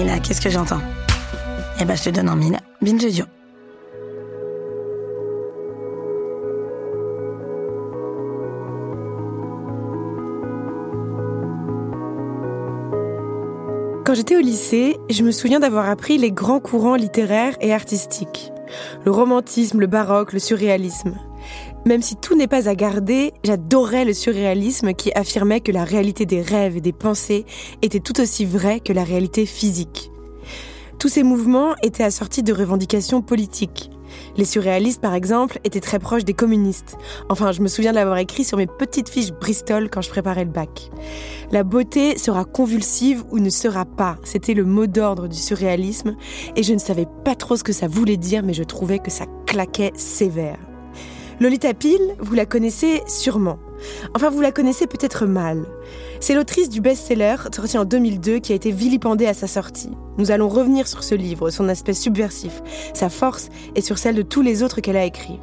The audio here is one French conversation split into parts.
Et qu'est-ce que j'entends? Eh ben, je te donne en mille. Binge. Quand j'étais au lycée, je me souviens d'avoir appris les grands courants littéraires et artistiques. Le romantisme, le baroque, le surréalisme. Même si tout n'est pas à garder, j'adorais le surréalisme qui affirmait que la réalité des rêves et des pensées était tout aussi vraie que la réalité physique. Tous ces mouvements étaient assortis de revendications politiques. Les surréalistes, par exemple, étaient très proches des communistes. Enfin, je me souviens de l'avoir écrit sur mes petites fiches Bristol quand je préparais le bac. La beauté sera convulsive ou ne sera pas. C'était le mot d'ordre du surréalisme et je ne savais pas trop ce que ça voulait dire, mais je trouvais que ça claquait sévère. Lolita Peel, vous la connaissez sûrement. Enfin, vous la connaissez peut-être mal. C'est l'autrice du best-seller sorti en 2002 qui a été vilipendée à sa sortie. Nous allons revenir sur ce livre, son aspect subversif, sa force et sur celle de tous les autres qu'elle a écrits.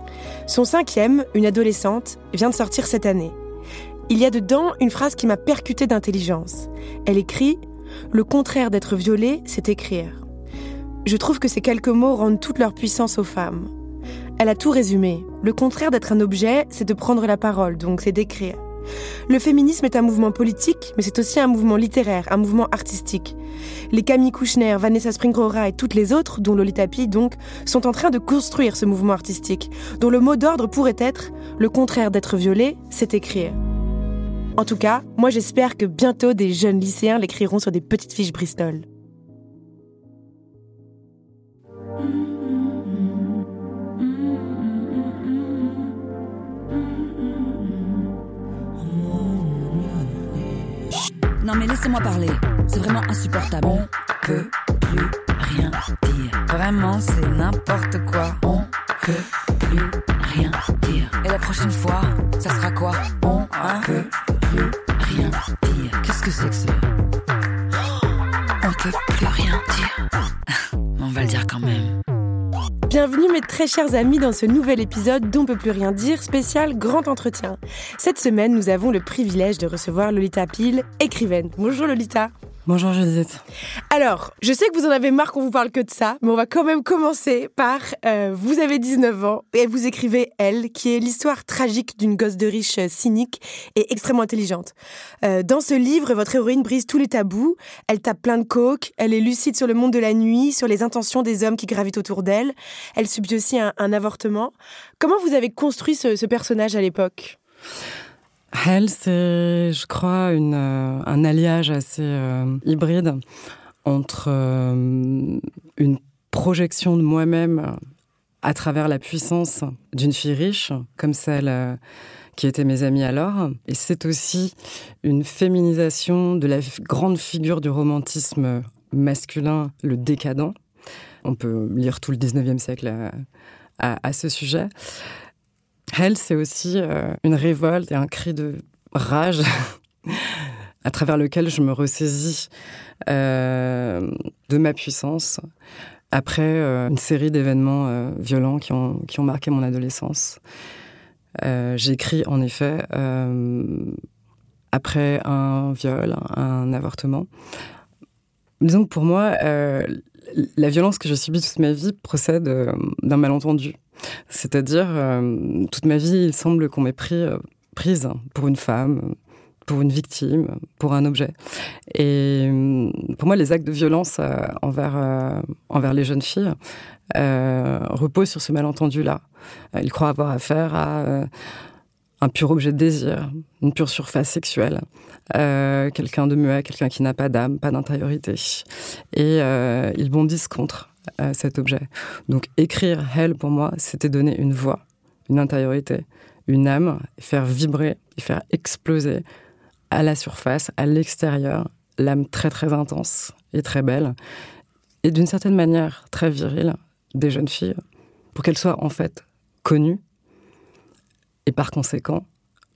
Son cinquième, Une adolescente, vient de sortir cette année. Il y a dedans une phrase qui m'a percuté d'intelligence. Elle écrit Le contraire d'être violée, c'est écrire. Je trouve que ces quelques mots rendent toute leur puissance aux femmes. Elle a tout résumé. Le contraire d'être un objet, c'est de prendre la parole, donc c'est d'écrire. Le féminisme est un mouvement politique, mais c'est aussi un mouvement littéraire, un mouvement artistique. Les Camille Kouchner, Vanessa Springrora et toutes les autres, dont Lolita Pi donc, sont en train de construire ce mouvement artistique, dont le mot d'ordre pourrait être le contraire d'être violé, c'est écrire. En tout cas, moi j'espère que bientôt des jeunes lycéens l'écriront sur des petites fiches Bristol. Non mais laissez-moi parler. C'est vraiment insupportable. On peut plus rien dire. Vraiment, c'est n'importe quoi. On peut plus rien dire. Et la prochaine fois, ça sera quoi? On peut Bienvenue mes très chers amis dans ce nouvel épisode d'On peut plus rien dire, spécial grand entretien. Cette semaine, nous avons le privilège de recevoir Lolita Peel, écrivaine. Bonjour Lolita. Bonjour Judith. Alors, je sais que vous en avez marre qu'on vous parle que de ça, mais on va quand même commencer par euh, vous avez 19 ans et vous écrivez Elle, qui est l'histoire tragique d'une gosse de riche euh, cynique et extrêmement intelligente. Euh, dans ce livre, votre héroïne brise tous les tabous, elle tape plein de coke, elle est lucide sur le monde de la nuit, sur les intentions des hommes qui gravitent autour d'elle, elle subit aussi un, avortement. Comment vous avez construit ce personnage à l'époque? Hell, c'est, je crois, euh, un alliage assez euh, hybride entre euh, une projection de moi-même à travers la puissance d'une fille riche, comme celle qui était mes amies alors. Et c'est aussi une féminisation de la grande figure du romantisme masculin, le décadent. On peut lire tout le 19e siècle à ce sujet. Elle, c'est aussi euh, une révolte et un cri de rage à travers lequel je me ressaisis euh, de ma puissance après euh, une série d'événements violents qui ont, qui ont marqué mon adolescence. J'écris en effet après un viol, un avortement. Disons que pour moi, la violence que je subis toute ma vie procède d'un malentendu. C'est-à-dire, euh, toute ma vie, il semble qu'on m'ait euh, prise pour une femme, pour une victime, pour un objet. Et euh, pour moi, les actes de violence envers, les jeunes filles reposent sur ce malentendu-là. Ils croient avoir affaire à un pur objet de désir, une pure surface sexuelle, quelqu'un de muet, quelqu'un qui n'a pas d'âme, pas d'intériorité. Et ils bondissent contre euh, cet objet. Donc écrire Hell pour moi, c'était donner une voix, une intériorité, une âme, faire vibrer faire exploser à la surface, à l'extérieur, l'âme très très intense et très belle, et d'une certaine manière très virile des jeunes filles, pour qu'elles soient en fait connues et par conséquent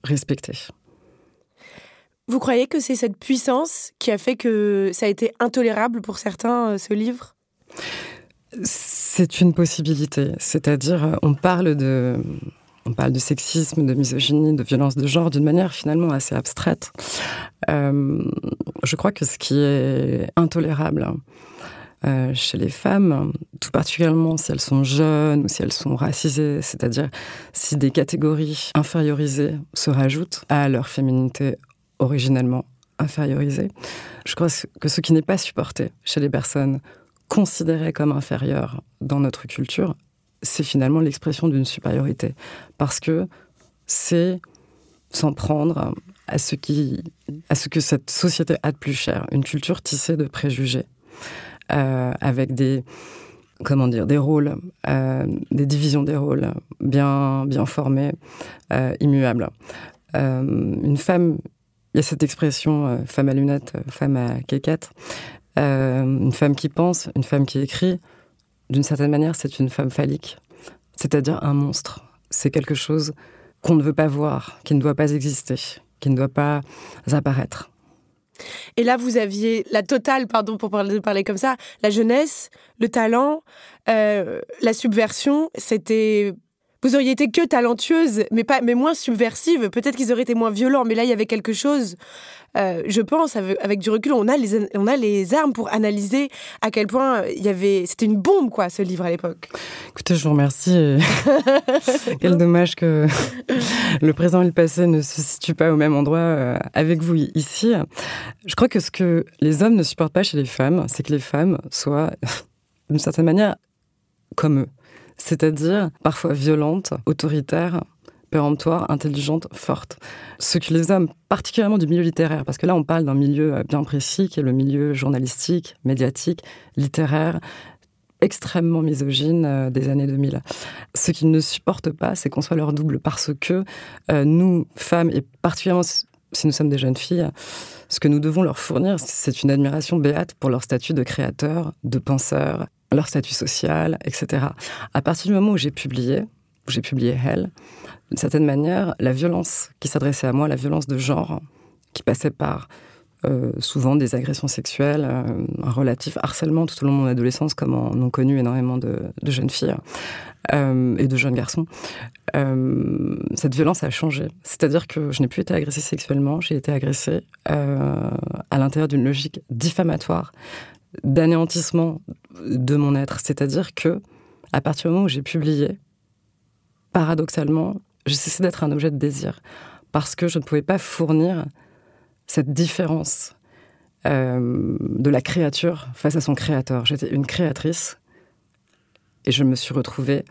respectées. Vous croyez que c'est cette puissance qui a fait que ça a été intolérable pour certains, ce livre? C'est une possibilité. C'est-à-dire, on parle de on parle de sexisme, de misogynie, de violence de genre d'une manière finalement assez abstraite. Euh, je crois que ce qui est intolérable euh, chez les femmes, tout particulièrement si elles sont jeunes ou si elles sont racisées, c'est-à-dire si des catégories infériorisées se rajoutent à leur féminité originellement infériorisée, je crois que ce qui n'est pas supporté chez les personnes considérées comme inférieures dans notre culture, c'est finalement l'expression d'une supériorité. Parce que c'est s'en prendre à ce, qui, à ce que cette société a de plus cher, une culture tissée de préjugés, euh, avec des comment dire des rôles, euh, des divisions des rôles bien bien formées, euh, immuables. une femme, il y a cette expression femme à lunettes, femme à quéquette, une femme qui pense, une femme qui écrit. D'une certaine manière, c'est une femme phallique, c'est-à-dire un monstre. C'est quelque chose qu'on ne veut pas voir, qui ne doit pas exister, qui ne doit pas apparaître. Et là, vous aviez la totale, pardon pour parler, parler comme ça, la jeunesse, le talent, euh, la subversion. C'était vous auriez été que talentueuse, mais pas, mais moins subversive. Peut-être qu'ils auraient été moins violents, mais là il y avait quelque chose. Euh, je pense, avec, du recul, on a les, on a les armes pour analyser à quel point il y avait. C'était une bombe, quoi, ce livre à l'époque. Écoutez, je vous remercie. Quel dommage que le présent et le passé ne se situent pas au même endroit euh, avec vous ici. Je crois que ce que les hommes ne supportent pas chez les femmes, c'est que les femmes soient, d'une certaine manière, comme eux c'est-à-dire parfois violente, autoritaire, péremptoire, intelligente, forte. Ce que les hommes, particulièrement du milieu littéraire, parce que là on parle d'un milieu euh, bien précis qui est le milieu journalistique, médiatique, littéraire, extrêmement misogyne euh, des années 2000. Ce qu'ils ne supportent pas, c'est qu'on soit leur double, parce que euh, nous, femmes, et particulièrement si nous sommes des jeunes filles, ce que nous devons leur fournir, c'est une admiration béate pour leur statut de créateur, de penseur, leur statut social, etc. À partir du moment où j'ai publié, où j'ai publié Elle, d'une certaine manière, la violence qui s'adressait à moi, la violence de genre, qui passait par euh, souvent des agressions sexuelles, euh, un relatif harcèlement tout au long de mon adolescence, comme en ont connu énormément de, jeunes filles euh, et de jeunes garçons. cette violence a changé. C'est-à-dire que je n'ai plus été agressée sexuellement, j'ai été agressée à l'intérieur d'une logique diffamatoire d'anéantissement de mon être. C'est-à-dire que, à partir du moment où j'ai publié, paradoxalement, j'ai cessé d'être un objet de désir parce que je ne pouvais pas fournir cette différence euh, de la créature face à son créateur. J'étais une créatrice et je me suis retrouvée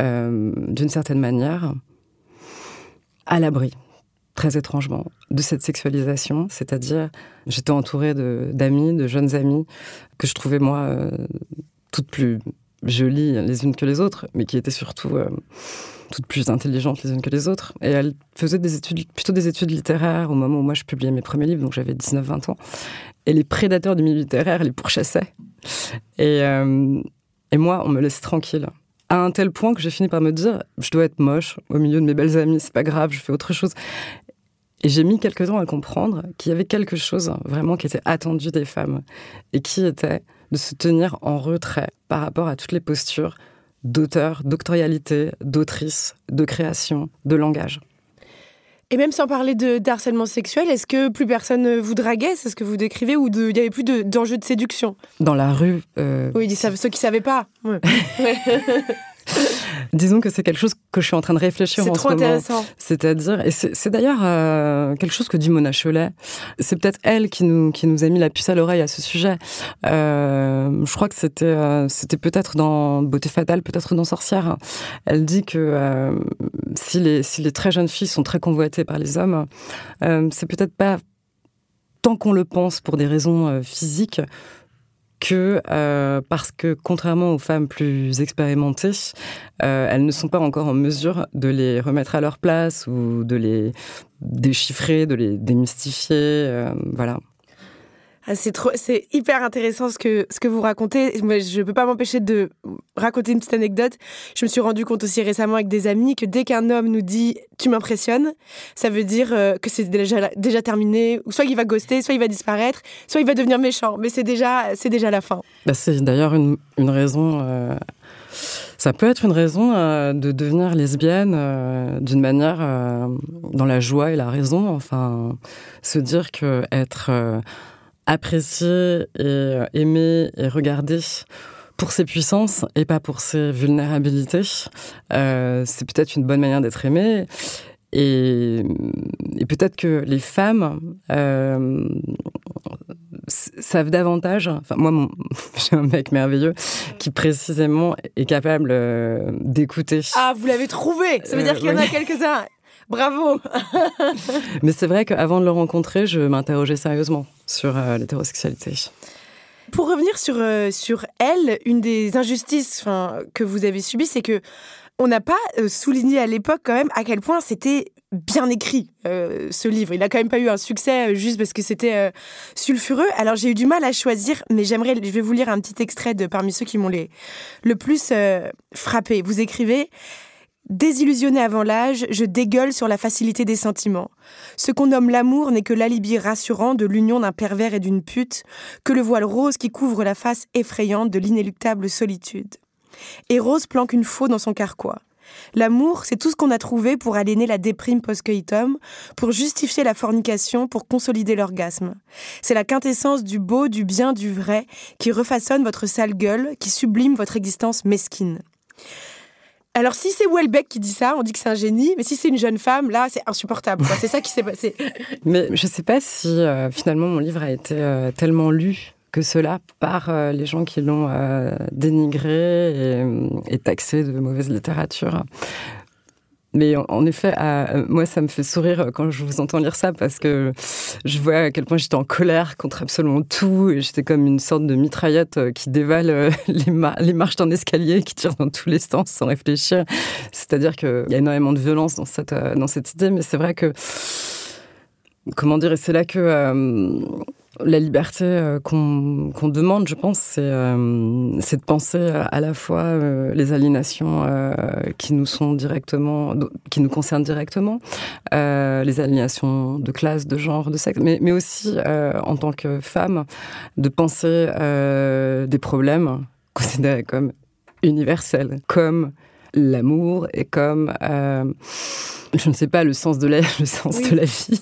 euh, d'une certaine manière à l'abri très étrangement, de cette sexualisation, c'est-à-dire j'étais entourée d'amis, de, jeunes amis, que je trouvais moi euh, toutes plus jolies les unes que les autres, mais qui étaient surtout euh, toutes plus intelligentes les unes que les autres. Et elles faisaient des études, plutôt des études littéraires au moment où moi je publiais mes premiers livres, donc j'avais 19-20 ans. Et les prédateurs du milieu littéraire les pourchassaient. Et, euh, et moi, on me laisse tranquille à un tel point que j'ai fini par me dire je dois être moche au milieu de mes belles amies, c'est pas grave, je fais autre chose. Et j'ai mis quelques temps à comprendre qu'il y avait quelque chose vraiment qui était attendu des femmes et qui était de se tenir en retrait par rapport à toutes les postures d'auteur, doctorialité, d'autrice, de création, de langage. Et même sans parler de harcèlement sexuel, est-ce que plus personne vous draguait? C'est ce que vous décrivez Ou il n'y avait plus d'enjeux de, séduction? Dans la rue euh, Oui, ceux qui ne savaient pas. Ouais. Disons que c'est quelque chose que je suis en train de réfléchir en ce moment. C'est trop intéressant. C'est-à-dire, et c'est d'ailleurs euh, quelque chose que dit Mona Cholet. C'est peut-être elle qui nous, qui nous a mis la puce à l'oreille à ce sujet. Euh, je crois que c'était euh, c'était peut-être dans Beauté fatale, peut-être dans Sorcière. Elle dit que si, les, si les très jeunes filles sont très convoitées par les hommes, c'est peut-être pas tant qu'on le pense pour des raisons physiques que euh, parce que contrairement aux femmes plus expérimentées, euh, elles ne sont pas encore en mesure de les remettre à leur place ou de les déchiffrer, de les démystifier. Euh, voilà. Ah, c'est trop, c'est hyper intéressant ce que ce que vous racontez. je peux pas m'empêcher de raconter une petite anecdote. Je me suis rendu compte aussi récemment avec des amis que dès qu'un homme nous dit "tu m'impressionnes", ça veut dire euh, que c'est déjà déjà terminé. Soit il va ghoster, soit il va disparaître, soit il va devenir méchant. Mais c'est déjà c'est déjà la fin. Bah, c'est d'ailleurs une, une raison. Euh Ça peut être une raison de devenir lesbienne d'une manière dans la joie et la raison. Enfin, se dire que être apprécié et aimé et regardé pour ses puissances et pas pour ses vulnérabilités. Euh, c'est peut-être une bonne manière d'être aimé. Et, peut-être que les femmes euh, savent davantage. Enfin, moi, j'ai un mec merveilleux qui précisément est capable euh, d'écouter. Ah, vous l'avez trouvé Ça veut dire qu'il y en a quelques-uns. Bravo Mais c'est vrai qu'avant de le rencontrer, je m'interrogeais sérieusement sur l'hétérosexualité. Pour revenir sur, euh, sur elle, une des injustices que vous avez subies, c'est que on n'a pas euh, souligné à l'époque quand même à quel point c'était bien écrit euh, ce livre. Il n'a quand même pas eu un succès juste parce que c'était sulfureux. Alors j'ai eu du mal à choisir, mais j'aimerais, je vais vous lire un petit extrait de parmi ceux qui m'ont le plus frappé. Vous écrivez Désillusionné avant l'âge, je dégueule sur la facilité des sentiments. Ce qu'on nomme l'amour n'est que l'alibi rassurant de l'union d'un pervers et d'une pute, que le voile rose qui couvre la face effrayante de l'inéluctable solitude. Et Rose planque une faux dans son carquois. L'amour, c'est tout ce qu'on a trouvé pour aliéner la déprime post-coitum, pour justifier la fornication, pour consolider l'orgasme. C'est la quintessence du beau, du bien, du vrai, qui refaçonne votre sale gueule, qui sublime votre existence mesquine. Alors, si c'est Welbeck qui dit ça, on dit que c'est un génie, mais si c'est une jeune femme, là, c'est insupportable. C'est ça qui s'est passé. mais je ne sais pas si euh, finalement mon livre a été euh, tellement lu que cela par euh, les gens qui l'ont dénigré et, taxé de mauvaise littérature. Mais en, effet, euh, moi, ça me fait sourire quand je vous entends lire ça parce que je vois à quel point j'étais en colère contre absolument tout. Et j'étais comme une sorte de mitraillette euh, qui dévale euh, les, les marches d'un escalier, qui tire dans tous les sens sans réfléchir. C'est-à-dire qu'il y a énormément de violence dans cette, dans cette idée, mais c'est vrai que. Comment dire Et c'est là que la liberté euh, qu'on demande, je pense, c'est euh, de penser à la fois euh, les aliénations qui nous sont directement, qui nous concernent directement, les aliénations de classe, de genre, de sexe, mais, mais aussi en tant que femme, de penser des problèmes considérés comme universels, comme l'amour et comme, je ne sais pas, le sens de la, le sens de la vie.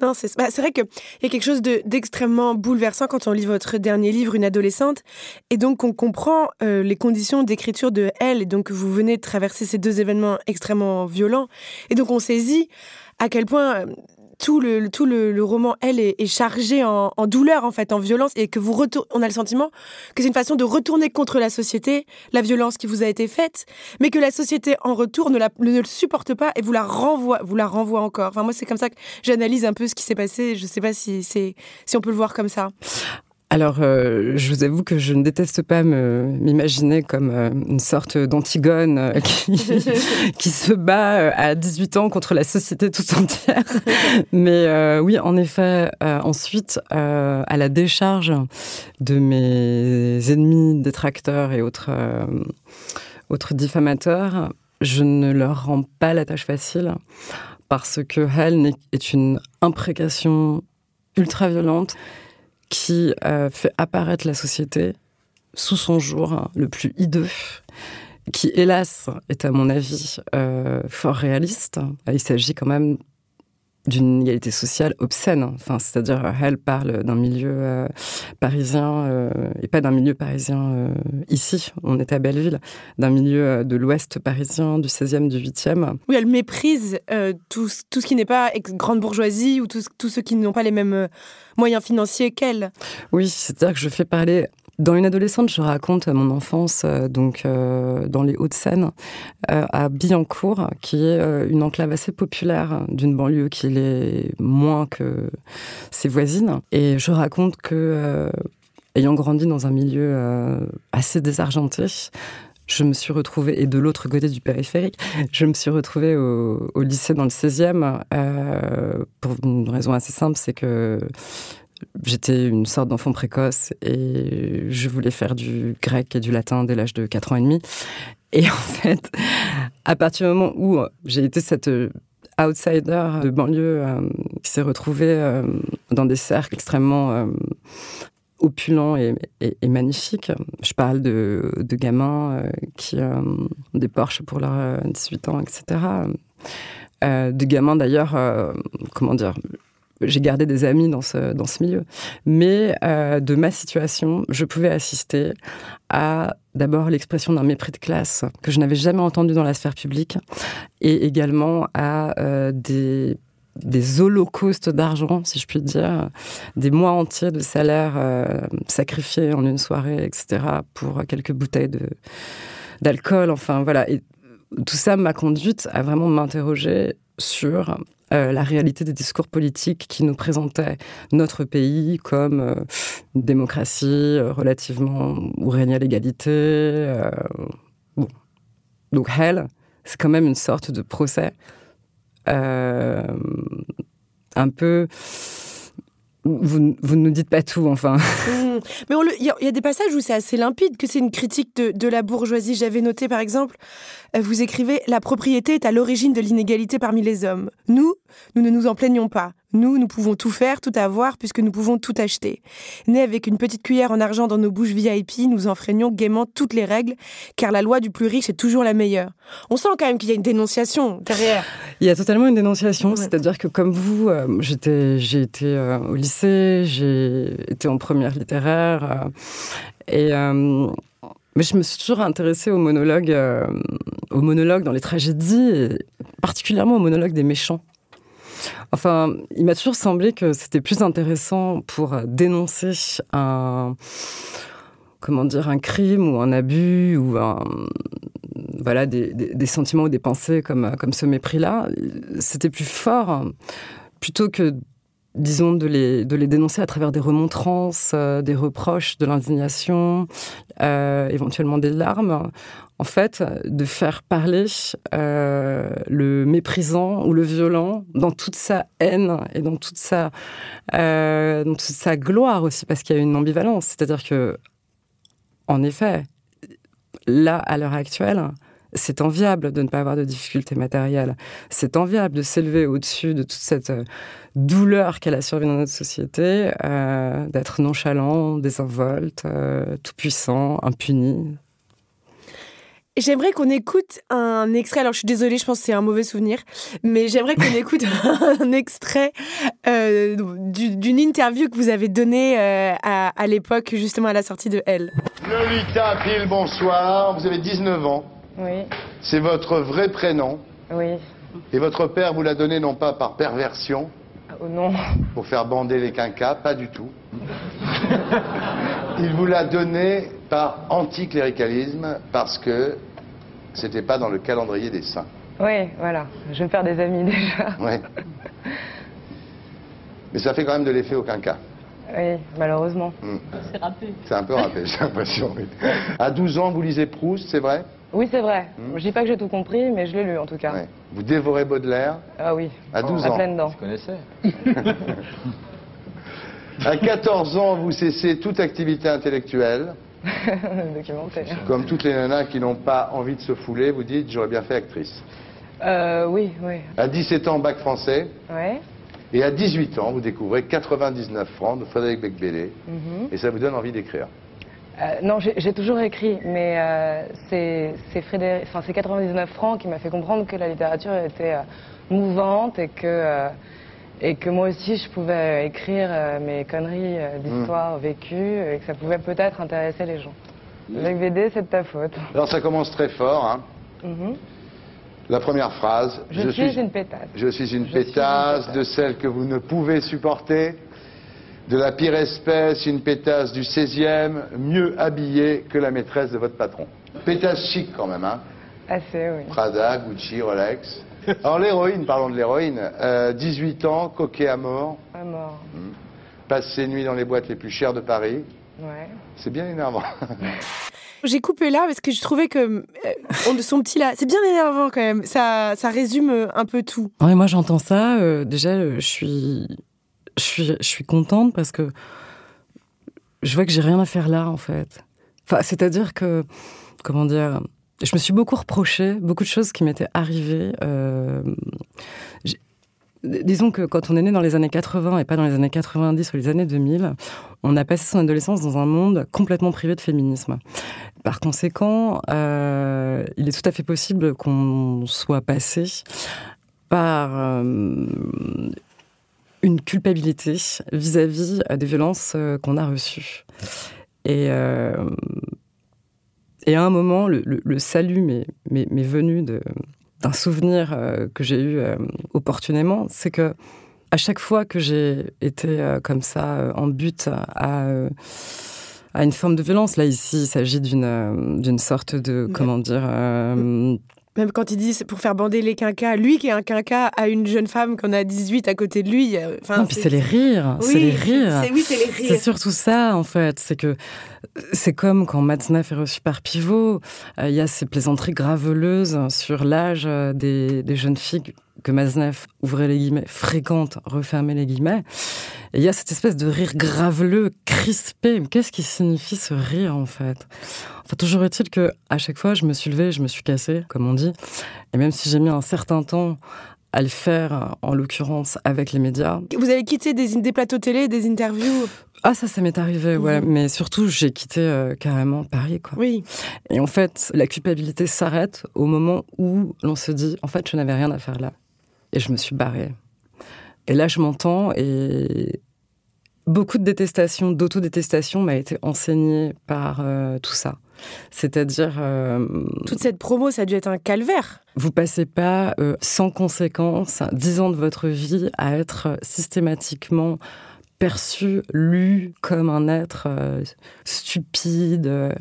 Non, c'est bah, vrai qu'il y a quelque chose d'extrêmement bouleversant quand on lit votre dernier livre, Une adolescente, et donc on comprend euh, les conditions d'écriture de elle, et donc vous venez de traverser ces deux événements extrêmement violents, et donc on saisit à quel point tout le, tout le, roman, elle, est, chargé en, douleur, en fait, en violence, et que vous on a le sentiment que c'est une façon de retourner contre la société, la violence qui vous a été faite, mais que la société, en retour, ne, la, ne le supporte pas et vous la renvoie, vous la renvoie encore. Enfin, moi, c'est comme ça que j'analyse un peu ce qui s'est passé. Je sais pas si, si on peut le voir comme ça. Alors, euh, je vous avoue que je ne déteste pas m'imaginer comme euh, une sorte d'antigone euh, qui, se bat à 18 ans contre la société tout entière. Mais oui, en effet, ensuite, à la décharge de mes ennemis, détracteurs et autres, autres diffamateurs, je ne leur rends pas la tâche facile parce que Hell est une imprécation ultra violente qui euh, fait apparaître la société sous son jour le plus hideux, qui hélas est à mon avis euh, fort réaliste. Il s'agit quand même d'une inégalité sociale obscène. Enfin, c'est-à-dire, elle parle d'un milieu euh, parisien euh, et pas d'un milieu parisien euh, ici. On est à Belleville, d'un milieu de l'Ouest parisien, du 16e, du 8e. Oui, elle méprise tout, tout, ce qui n'est pas grande bourgeoisie ou tous ceux qui n'ont pas les mêmes moyens financiers qu'elle. Oui, c'est-à-dire que je fais parler dans Une adolescente, je raconte mon enfance euh, donc euh, dans les Hauts-de-Seine, euh, à Billancourt, qui est une enclave assez populaire d'une banlieue qui l'est moins que ses voisines. Et je raconte que, ayant grandi dans un milieu assez désargenté, je me suis retrouvée, et de l'autre côté du périphérique, je me suis retrouvée au, au lycée dans le 16e, pour une raison assez simple, c'est que J'étais une sorte d'enfant précoce et je voulais faire du grec et du latin dès l'âge de 4 ans et demi. Et en fait, à partir du moment où j'ai été cette euh, outsider de banlieue euh, qui s'est retrouvée euh, dans des cercles extrêmement opulents et, magnifiques. Je parle de, gamins qui ont des Porsche pour leurs 18 ans, etc. de gamins d'ailleurs, comment dire, j'ai gardé des amis dans ce, dans ce milieu. Mais de ma situation, je pouvais assister à d'abord l'expression d'un mépris de classe que je n'avais jamais entendu dans la sphère publique et également à des des holocaustes d'argent, si je puis dire, des mois entiers de salaire euh, sacrifiés en une soirée, etc., pour quelques bouteilles de, d'alcool. Enfin, voilà. Et tout ça m'a conduite à vraiment m'interroger sur euh, la réalité des discours politiques qui nous présentaient notre pays comme euh, une démocratie relativement où régnait l'égalité. Donc, Hell, c'est quand même une sorte de procès euh, un peu vous, vous ne nous dites pas tout, enfin. Mmh. Mais il y, a des passages où c'est assez limpide que c'est une critique de, la bourgeoisie. J'avais noté, par exemple, euh, vous écrivez La propriété est à l'origine de l'inégalité parmi les hommes. Nous, nous ne nous en plaignons pas. Nous, nous pouvons tout faire, tout avoir, puisque nous pouvons tout acheter. Nés avec une petite cuillère en argent dans nos bouches VIP, nous enfreignons gaiement toutes les règles, car la loi du plus riche est toujours la meilleure. On sent quand même qu'il y a une dénonciation derrière. Il y a totalement une dénonciation, c'est-à-dire que comme vous, euh, j'étais, j'ai été euh, au lycée, j'ai été en première littéraire, et mais je me suis toujours intéressée au monologue, euh, au monologue dans les tragédies, et particulièrement au monologue des méchants. Enfin, il m'a toujours semblé que c'était plus intéressant pour dénoncer un, comment dire, un crime ou un abus ou un, voilà, des, des sentiments ou des pensées comme, comme ce mépris-là. C'était plus fort plutôt que disons, de les, de les dénoncer à travers des remontrances, euh, des reproches, de l'indignation, euh, éventuellement des larmes. En fait, de faire parler euh, le méprisant ou le violent dans toute sa haine et dans toute sa, dans toute sa gloire aussi, parce qu'il y a une ambivalence. C'est-à-dire que, en effet, là, à l'heure actuelle, c'est enviable de ne pas avoir de difficultés matérielles. C'est enviable de s'élever au-dessus de toute cette euh, douleur qu'elle a survécu dans notre société, euh, d'être nonchalant, désinvolte, euh, tout puissant, impuni. J'aimerais qu'on écoute un extrait. Alors, je suis désolée, je pense que c'est un mauvais souvenir, mais j'aimerais qu'on écoute un extrait d'une interview que vous avez donnée à, à l'époque, justement à la sortie de Elle. Lolita Pile, bonsoir. Vous avez 19 ans. Oui. C'est votre vrai prénom. Oui. Et votre père vous l'a donné non pas par perversion. Oh non. Pour faire bander les quinquas, pas du tout. Il vous l'a donné par anticléricalisme parce que c'était pas dans le calendrier des saints. Oui, voilà. Je vais me faire des amis déjà. Oui. Mais ça fait quand même de l'effet au quinquas. Oui, malheureusement. Hmm. C'est râpé. C'est un peu râpé, j'ai l'impression. À 12 ans, vous lisez Proust, c'est vrai? Oui, c'est vrai. Hmm. Je dis pas que j'ai tout compris, mais je l'ai lu en tout cas. Vous dévorez Baudelaire Ah oui. À 12 ans. À pleine dents. Je connaissais. à 14 ans, vous cessez toute activité intellectuelle. Documentaire. Comme toutes les nanas qui n'ont pas envie de se fouler, vous dites j'aurais bien fait actrice. Euh, oui, oui. À 17 ans, bac français. Ouais. Et à 18 ans, vous découvrez 99 francs de Frédéric Becbélé. Mhm. Et ça vous donne envie d'écrire. Euh, non, j'ai toujours écrit, mais euh, c'est 99 francs qui m'a fait comprendre que la littérature était euh, mouvante et que, et que moi aussi je pouvais écrire mes conneries d'histoire mm. vécues et que ça pouvait peut-être intéresser les gens. Avec BD, c'est de ta faute. Alors ça commence très fort. Hein. Mm-hmm. La première phrase. Je, suis, une pétasse. Je suis une pétasse de celle que vous ne pouvez supporter de la pire espèce, une pétasse du 16e, mieux habillée que la maîtresse de votre patron. Pétasse chic quand même, hein Assez, oui. Prada, Gucci, Rolex. Alors l'héroïne, parlons de l'héroïne, 18 euh, ans, coquet à mort. À mort. Hmm. Passe ses nuits dans les boîtes les plus chères de Paris. Ouais. C'est bien énervant. J'ai coupé là parce que je trouvais que euh, son petit là, c'est bien énervant quand même. Ça, ça résume euh, un peu tout. Ouais, moi j'entends ça. déjà, je suis je suis, je suis contente parce que je vois que j'ai rien à faire là, en fait. Enfin, c'est-à-dire que, comment dire, je me suis beaucoup reproché beaucoup de choses qui m'étaient arrivées. Euh, disons que quand on est né dans les années 80 et pas dans les années 90 ou les années 2000, on a passé son adolescence dans un monde complètement privé de féminisme. Par conséquent, euh, il est tout à fait possible qu'on soit passé par euh, une culpabilité vis-à-vis des violences euh, qu'on a reçues. Et, et à un moment, le, salut m'est venu d'un souvenir que j'ai eu opportunément, c'est que à chaque fois que j'ai été comme ça en but à à une forme de violence. Là, ici, il s'agit d'une euh, d'une sorte de, comment dire... Euh, Même quand il dit c'est pour faire bander les quinquas, lui qui est un quinquas à une jeune femme qu'on a 18 à côté de lui. Enfin, non, puis c'est les rires, c'est les rires. Oui, c'est les rires. C'est surtout ça, en fait. C'est que c'est comme quand Matzneff est reçu par Pivot. Euh, il y a ces plaisanteries graveleuses sur l'âge des, des jeunes filles que Maznef, ouvrez les guillemets, fréquente, refermez les guillemets. Et il y a cette espèce de rire graveleux, crispé. Qu'est-ce qui signifie ce rire, en fait? Enfin, toujours est-il que à chaque fois, je me suis levée, je me suis cassée, comme on dit. Et même si j'ai mis un certain temps à le faire, en l'occurrence avec les médias. Vous avez quitté des, des plateaux télé, des interviews? Ah ça, ça m'est arrivé, ouais. Mhm. Mais surtout, j'ai quitté euh, carrément Paris, quoi. Oui. Et en fait, la culpabilité s'arrête au moment où l'on se dit, en fait, je n'avais rien à faire là. Et je me suis barrée. Et là, je m'entends et beaucoup de détestation, d'autodétestation m'a été enseignée par euh, tout ça. C'est-à-dire... Euh, Toute cette promo, ça a dû être un calvaire. Vous passez pas euh, sans conséquence dix ans de votre vie à être systématiquement perçu, lu comme un être stupide,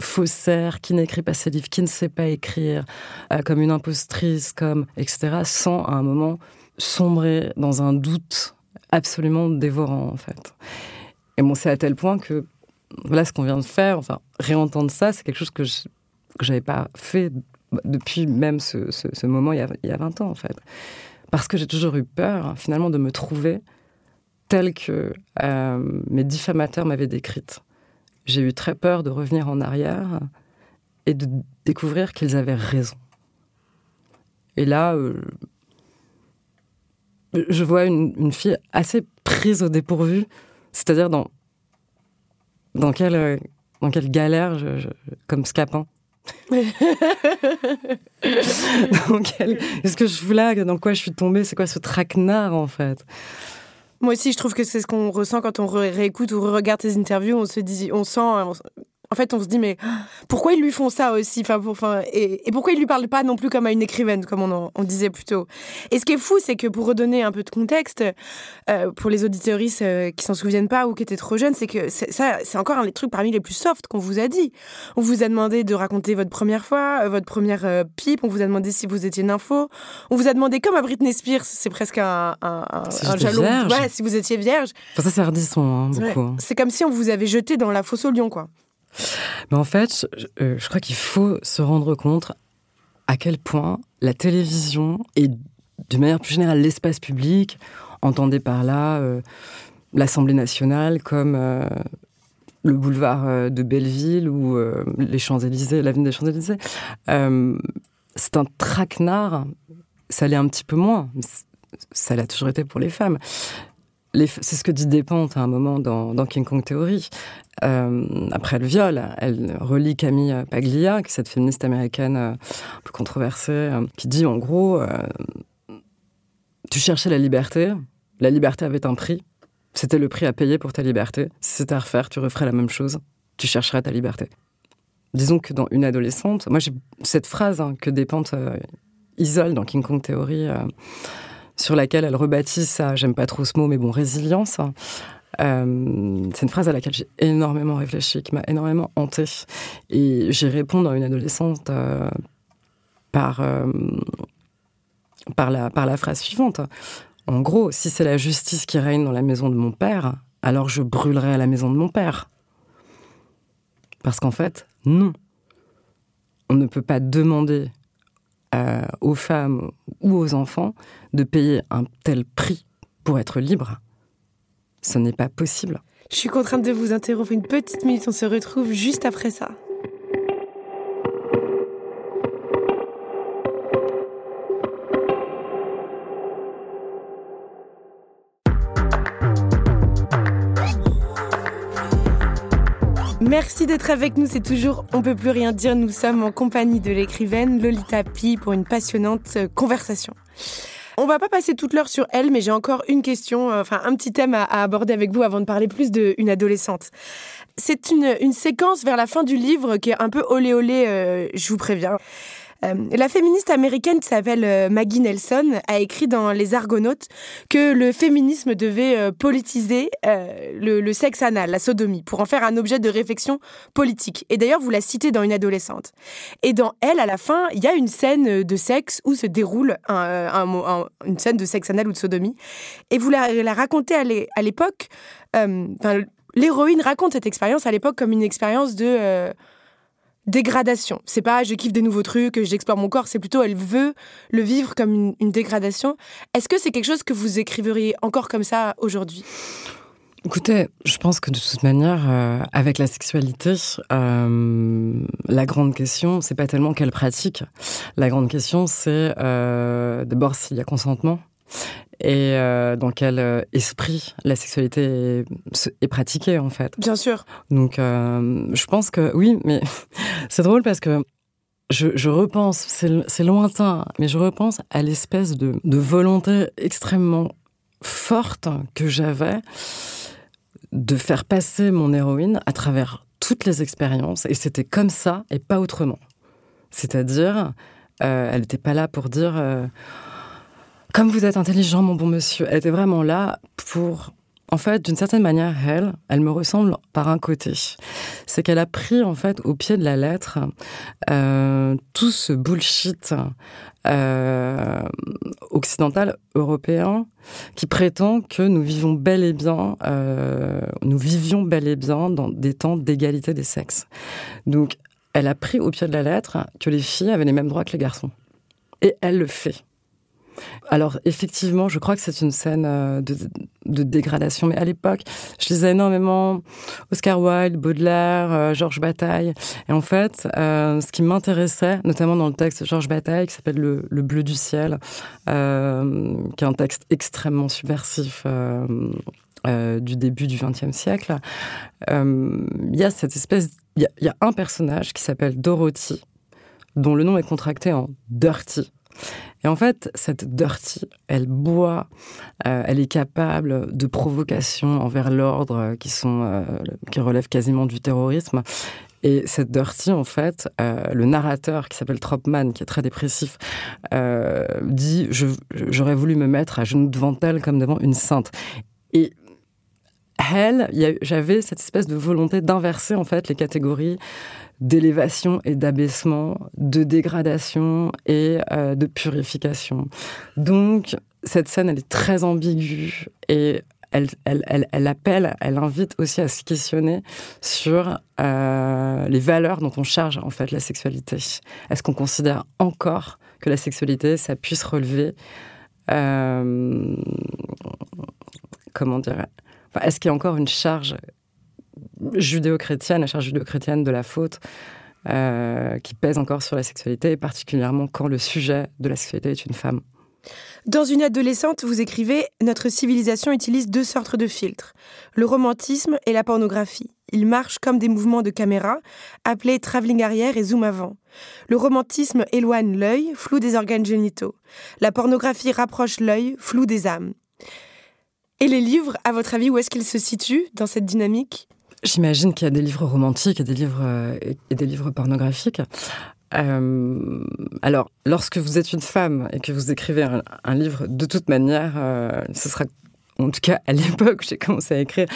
faussaire, qui n'écrit pas ses livres, qui ne sait pas écrire, euh, comme une impostrice, comme etc., sans à un moment sombrer dans un doute absolument dévorant en fait. Et bon, c'est à tel point que voilà ce qu'on vient de faire, enfin réentendre ça, c'est quelque chose que je que j'avais pas fait depuis même ce, ce, moment il y, a, il y, a, 20 ans en fait. Parce que j'ai toujours eu peur finalement de me trouver telle que euh, mes diffamateurs m'avaient décrite j'ai eu très peur de revenir en arrière et de découvrir qu'ils avaient raison. Et là, euh, je vois une, fille assez prise au dépourvu, c'est-à-dire dans, dans, quelle, dans quelle galère, je, comme Scapin. Est-ce que je voulais dans quoi je suis tombée? C'est quoi ce traquenard en fait? Moi aussi, je trouve que c'est ce qu'on ressent quand on réécoute ou regarde tes interviews. On se dit, on sent, en fait, on se dit, mais pourquoi ils lui font ça aussi? Enfin, pour, enfin, et, pourquoi ils lui parlent pas non plus comme à une écrivaine, comme on, on disait plus tôt? Et ce qui est fou, c'est que pour redonner un peu de contexte, euh, pour les auditeuristes euh, qui s'en souviennent pas ou qui étaient trop jeunes, c'est que ça, c'est encore un des trucs parmi les plus soft qu'on vous a dit. On vous a demandé de raconter votre première fois, euh, votre première pipe, on vous a demandé si vous étiez nympho, on vous a demandé, comme à Britney Spears, c'est presque un, un, un jalon, ouais, si vous étiez vierge. Enfin, ça, c'est hardisson, hein, beaucoup. C'est comme si on vous avait jeté dans la fosse au lion, quoi. Mais en fait, euh, je, crois qu'il faut se rendre compte à quel point la télévision et de manière plus générale l'espace public, entendez par là euh, l'Assemblée nationale comme euh, le boulevard de Belleville ou les Champs-Élysées, l'avenue des Champs-Élysées, c'est un traquenard. Ça l'est un petit peu moins. Ça l'a toujours été pour les femmes c'est ce que dit Despentes à un moment dans, King Kong Theory. Euh, après le viol, elle relie Camille Paglia, qui est cette féministe américaine euh, un peu controversée, euh, qui dit en gros Tu cherchais la liberté, la liberté avait un prix, c'était le prix à payer pour ta liberté. Si c'était à refaire, tu referais la même chose, tu chercherais ta liberté. Disons que dans Une adolescente, moi j'ai cette phrase hein, que Despentes isole dans King Kong Theory sur laquelle elle rebaptise ça, j'aime pas trop ce mot, mais bon, résilience. Euh, c'est une phrase à laquelle j'ai énormément réfléchi, qui m'a énormément hantée. Et j'y réponds dans une adolescente euh, par, euh, par, la, par la phrase suivante. En gros, si c'est la justice qui règne dans la maison de mon père, alors je brûlerai à la maison de mon père. Parce qu'en fait, non. On ne peut pas demander euh, aux femmes ou aux enfants de payer un tel prix pour être libre. Ce n'est pas possible. Je suis contrainte de vous interrompre une petite minute, on se retrouve juste après ça. Merci d'être avec nous, c'est toujours On peut plus rien dire. Nous sommes en compagnie de l'écrivaine Lolita Pi pour une passionnante euh, conversation. On va pas passer toute l'heure sur elle, mais j'ai encore une question, euh, enfin un petit thème à, aborder avec vous avant de parler plus d'une adolescente. C'est une, séquence vers la fin du livre qui est un peu olé olé, euh, je vous préviens. Euh, la féministe américaine qui s'appelle euh, Maggie Nelson a écrit dans Les Argonautes que le féminisme devait euh, politiser le, sexe anal, la sodomie, pour en faire un objet de réflexion politique. Et d'ailleurs, vous la citez dans Une adolescente. Et dans Elle, à la fin, il y a une scène de sexe où se déroule une scène de sexe anal ou de sodomie. Et vous la, la racontez à l'époque. L'héroïne raconte cette expérience à l'époque comme une expérience de dégradation. C'est pas je kiffe des nouveaux trucs, j'explore mon corps, c'est plutôt elle veut le vivre comme une, dégradation. Est-ce que c'est quelque chose que vous écriveriez encore comme ça aujourd'hui? Écoutez, je pense que de toute manière, euh, avec la sexualité, euh, la grande question, c'est pas tellement quelle pratique. La grande question, c'est euh, d'abord s'il y a consentement et euh, dans quel euh, esprit la sexualité est, pratiquée en fait. Bien sûr. Donc euh, je pense que oui, mais c'est drôle parce que je, repense, c'est lointain, mais je repense à l'espèce de, de, volonté extrêmement forte que j'avais de faire passer mon héroïne à travers toutes les expériences, et c'était comme ça et pas autrement. C'est-à-dire, elle n'était pas là pour dire comme vous êtes intelligent, mon bon monsieur, elle était vraiment là pour en fait, d'une certaine manière, elle, elle me ressemble par un côté. C'est qu'elle a pris, en fait, au pied de la lettre, euh, tout ce bullshit euh, occidental, européen, qui prétend que nous vivons bel et bien, euh, nous vivions bel et bien dans des temps d'égalité des sexes. Donc, elle a pris au pied de la lettre que les filles avaient les mêmes droits que les garçons. Et elle le fait. Alors effectivement, je crois que c'est une scène euh, de, dégradation, mais à l'époque, je lisais énormément Oscar Wilde, Baudelaire, euh, Georges Bataille, et en fait, euh, ce qui m'intéressait, notamment dans le texte de Georges Bataille, qui s'appelle le, bleu du ciel, qui est un texte extrêmement subversif. du début du XXe siècle, il y a cette espèce, il y, y, a un personnage qui s'appelle Dorothy, dont le nom est contracté en Dirty, et en fait, cette Dirty, elle boit, euh, elle est capable de provocations envers l'ordre euh, qui euh, qui relèvent quasiment du terrorisme. Et cette Dirty, en fait, le narrateur qui s'appelle Tropman, qui est très dépressif, dit J'aurais voulu me mettre à genoux devant elle comme devant une sainte. Et elle, j'avais cette espèce de volonté d'inverser en fait les catégories d'élévation et d'abaissement, de dégradation et euh, de purification. Donc, cette scène, elle est très ambiguë et elle, elle, elle, appelle, elle invite aussi à se questionner sur euh, les valeurs dont on charge en fait la sexualité. Est-ce qu'on considère encore que la sexualité, ça puisse relever, euh, comment dire, est-ce qu'il y a encore une charge judéo-chrétienne, la charge judéo-chrétienne de la faute, euh, qui pèse encore sur la sexualité, particulièrement quand le sujet de la sexualité est une femme. Dans une adolescente, vous écrivez Notre civilisation utilise deux sortes de filtres, le romantisme et la pornographie. Ils marchent comme des mouvements de caméra, appelés travelling arrière et zoom avant. Le romantisme éloigne l'œil, flou des organes génitaux. La pornographie rapproche l'œil, flou des âmes. Et les livres, à votre avis, où est-ce qu'ils se situent dans cette dynamique? J'imagine qu'il y a des livres romantiques et des livres, euh, et des livres pornographiques. Euh, alors, lorsque vous êtes une femme et que vous écrivez un, livre, de toute manière, euh, ce sera, en tout cas à l'époque où j'ai commencé à écrire,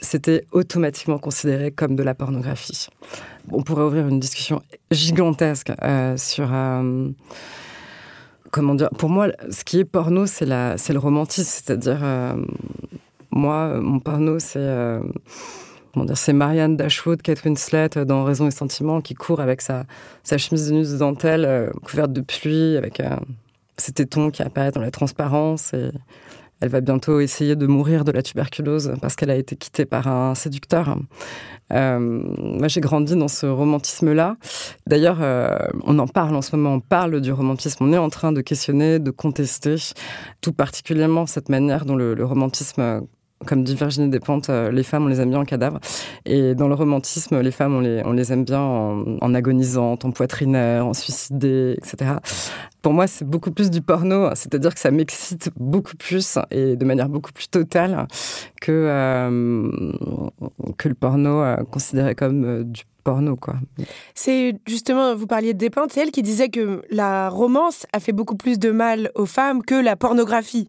c'était automatiquement considéré comme de la pornographie. On pourrait ouvrir une discussion gigantesque sur comment dire Pour moi, ce qui est porno, c'est le romantisme. C'est-à-dire, moi, mon porno, c'est c'est Marianne Dashwood, Kate Winslet dans Raison et Sentiment qui court avec sa, chemise de nuit de dentelle euh, couverte de pluie, avec euh, ses tétons qui apparaissent dans la transparence. Elle va bientôt essayer de mourir de la tuberculose parce qu'elle a été quittée par un séducteur. Euh, moi, j'ai grandi dans ce romantisme-là. D'ailleurs, on en parle en ce moment, on parle du romantisme. On est en train de questionner, de contester, tout particulièrement cette manière dont le romantisme comme dit Virginie Despentes, euh, les femmes, on les aime bien en cadavre. Et dans le romantisme, les femmes, on les, on les aime bien en, en en poitrinaires, en suicidées, etc. Pour moi, c'est beaucoup plus du porno, c'est-à-dire que ça m'excite beaucoup plus et de manière beaucoup plus totale que, euh, que le porno euh, considéré comme du porno, quoi. C'est justement, vous parliez de Despentes, c'est elle qui disait que la romance a fait beaucoup plus de mal aux femmes que la pornographie.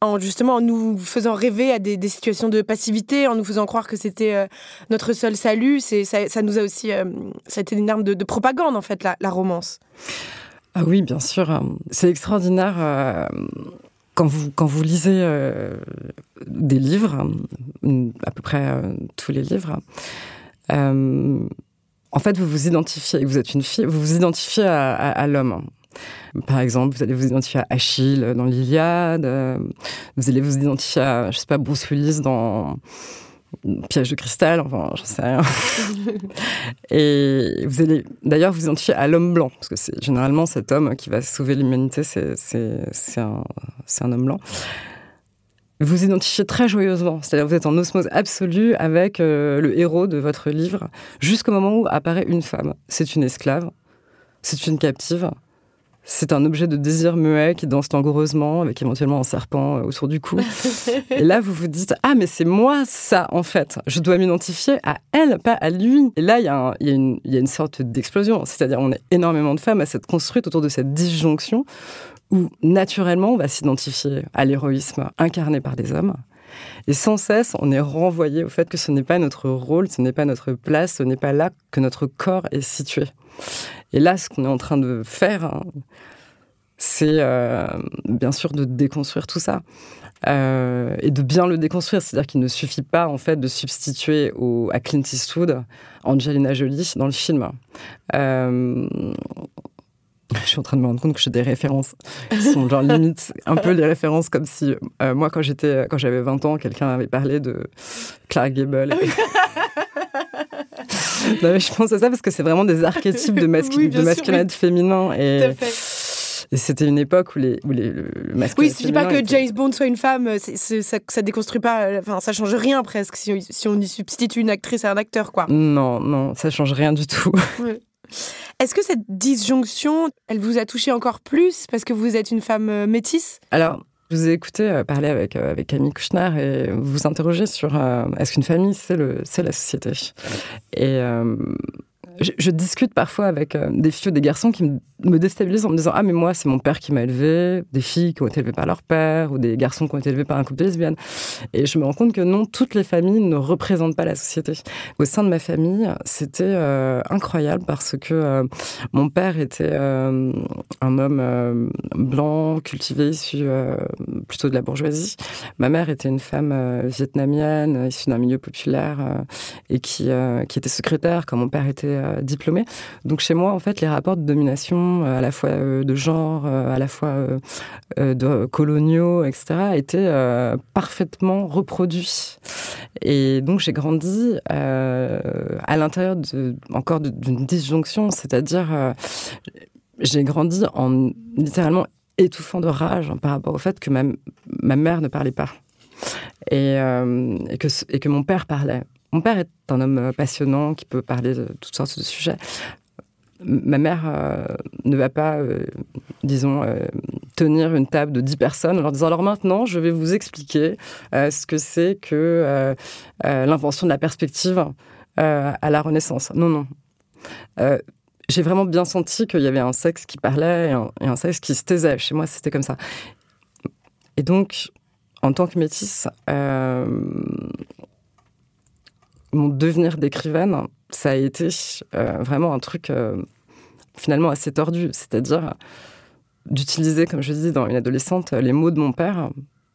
En justement en nous faisant rêver à des, situations de passivité, en nous faisant croire que c'était euh, notre seul salut, c'est ça, ça nous a aussi, euh, ça a été une arme de, de propagande en fait la, romance. Ah oui, bien sûr. C'est extraordinaire. euh, quand vous, quand vous lisez des livres, euh, à peu près tous les livres, en fait, vous vous identifiez, vous êtes une fille, vous vous identifiez à l'homme. Par exemple, vous allez vous identifier à Achille dans l'Iliade, euh, vous allez vous identifier à, je sais pas, Bruce Willis dans Piège de cristal, enfin, j'en sais rien. Et vous allez d'ailleurs vous identifier à l'homme blanc, parce que c'est généralement cet homme qui va sauver l'humanité, c'est, c'est, c'est, un, c'est un homme blanc. Vous vous identifiez très joyeusement, c'est-à-dire vous êtes en osmose absolue avec euh, le héros de votre livre, jusqu'au moment où apparaît une femme. C'est une esclave, c'est une captive, c'est un objet de désir muet qui danse langoureusement, avec éventuellement un serpent euh, autour du cou. Et là, vous vous dites Ah, mais c'est moi ça, en fait. Je dois m'identifier à elle, pas à lui. Et là, il y, a y une- il y a une sorte d'explosion. C'est-à-dire, on est énormément de femmes à s'être construites autour de cette disjonction où, naturellement, on va s'identifier à l'héroïsme incarné par des hommes. Et sans cesse, on est renvoyé au fait que ce n'est pas notre rôle, ce n'est pas notre place, ce n'est pas là que notre corps est situé. Et là, ce qu'on est en train de faire, hein, c'est euh, bien sûr de déconstruire tout ça. Euh, et de bien le déconstruire, c'est-à-dire qu'il ne suffit pas en fait de substituer à Clint Eastwood Angelina Jolie dans le film. Euh, je suis en train de me rendre compte que j'ai des références qui sont genre limite un peu les références comme si euh, moi quand j'étais quand j'avais 20 ans quelqu'un avait parlé de Clark Gable. Non, mais je pense à ça parce que c'est vraiment des archétypes de, mascul Oui, de masculinité féminin et, Tout à fait. et c'était une époque où les, où les, le masculin Oui, il suffit pas que était- James Bond soit une femme, c'est- ça, ça déconstruit pas, euh, enfin ça change rien presque si, si on y substitue une actrice à un acteur quoi. Non, non, ça change rien du tout. Est-ce que cette disjonction, elle vous a touché encore plus parce que vous êtes une femme euh, métisse? Alors, je vous ai écouté euh, parler avec, euh, avec Camille Kouchner et vous vous interrogez sur est-ce qu'une famille, c'est la société? Et je, discute parfois avec euh, des filles ou des garçons qui me, déstabilisent en me disant Ah, mais moi, c'est mon père qui m'a élevé, des filles qui ont été élevées par leur père ou des garçons qui ont été élevés par un couple lesbienne. Et je me rends compte que non, toutes les familles ne représentent pas la société. Au sein de ma famille, c'était euh, incroyable parce que euh, mon père était un homme blanc, cultivé, issu plutôt de la bourgeoisie. Ma mère était une femme vietnamienne, issue d'un milieu populaire et qui, qui était secrétaire quand mon père était euh, diplômé. Donc chez moi, en fait, les rapports de domination, euh, à la fois euh, de genre, à la fois coloniaux, etc., étaient parfaitement reproduits. Et donc j'ai grandi à l'intérieur de, encore d'une disjonction, c'est-à-dire j'ai grandi en littéralement étouffant de rage par rapport au fait que ma, ma mère ne parlait pas et que mon père parlait. Mon père est un homme euh, passionnant qui peut parler de toutes sortes de sujets. Ma mère euh, ne va pas, euh, disons, tenir une table de 10 personnes en leur disant alors maintenant je vais vous expliquer ce que c'est que l'invention de la perspective à la Renaissance. Non, non. J'ai vraiment bien senti qu'il y avait un sexe qui parlait et un, sexe qui se taisait. Chez moi, c'était comme ça. Et donc, en tant que métisse, mon devenir d'écrivaine, ça a été euh, vraiment un truc euh, finalement assez tordu. C'est-à-dire d'utiliser, comme je dis dans une adolescente, les mots de mon père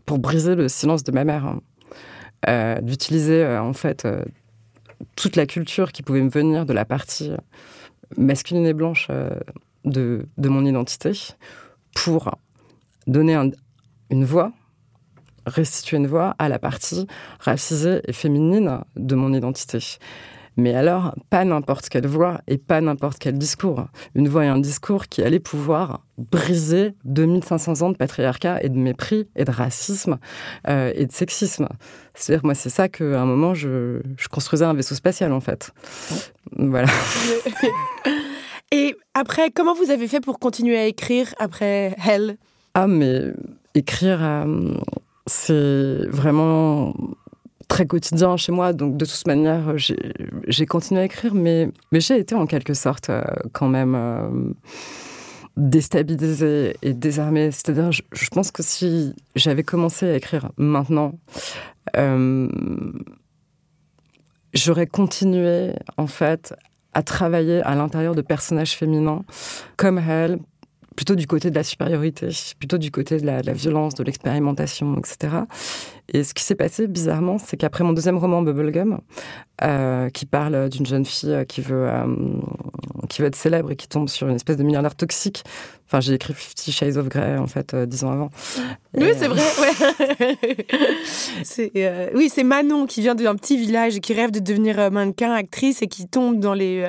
pour briser le silence de ma mère. Euh, d'utiliser euh, en fait euh, toute la culture qui pouvait me venir de la partie masculine et blanche euh, de, mon identité pour donner un- une voix, restituer une voix à la partie racisée et féminine de mon identité. Mais alors, pas n'importe quelle voix et pas n'importe quel discours. Une voix et un discours qui allait pouvoir briser 2500 ans de patriarcat et de mépris et de racisme euh, et de sexisme. C'est-à-dire, moi, c'est ça qu'à un moment, je, je construisais un vaisseau spatial, en fait. Voilà. Et après, comment vous avez fait pour continuer à écrire après Hell? Ah, mais écrire, euh, c'est vraiment très quotidien chez moi. Donc, de toute manière, j'ai continué à écrire, mais, j'ai été en quelque sorte euh, quand même euh, déstabilisée et désarmée. C'est-à-dire, je, je, pense que si j'avais commencé à écrire maintenant, euh, j'aurais continué, en fait, à travailler à l'intérieur de personnages féminins comme elle, plutôt du côté de la supériorité, plutôt du côté de la, de la violence, de l'expérimentation, etc. Et ce qui s'est passé, bizarrement, c'est qu'après mon deuxième roman, Bubblegum, euh, qui parle d'une jeune fille qui veut, euh, qui veut être célèbre et qui tombe sur une espèce de milliardaire toxique. Enfin, j'ai écrit Fifty Shades of Grey, en fait, euh, dix ans avant. Oui, c'est vrai, ouais. euh, oui, c'est Manon qui vient d'un petit village et qui rêve de devenir euh, mannequin, actrice et qui tombe dans les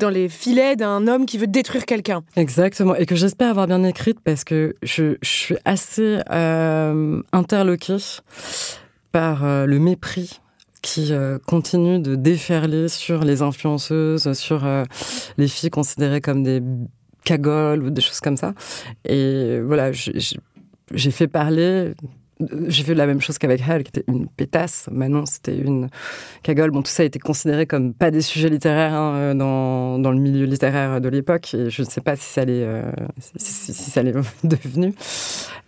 dans les filets d'un homme qui veut détruire quelqu'un. Exactement, et que j'espère avoir bien écrite parce que je, suis assez euh, interloquée par euh, le mépris qui euh, continue de déferler sur les influenceuses, sur les filles considérées comme des cagoles ou des choses comme ça. Et voilà, j'ai fait parler j'ai fait la même chose qu'avec elle, qui était une pétasse. Manon, c'était une cagole. Bon, tout ça a été considéré comme pas des sujets littéraires hein, euh, dans, dans, le milieu littéraire de l'époque. Et je ne sais pas si ça allait, euh, si, ça allait devenu.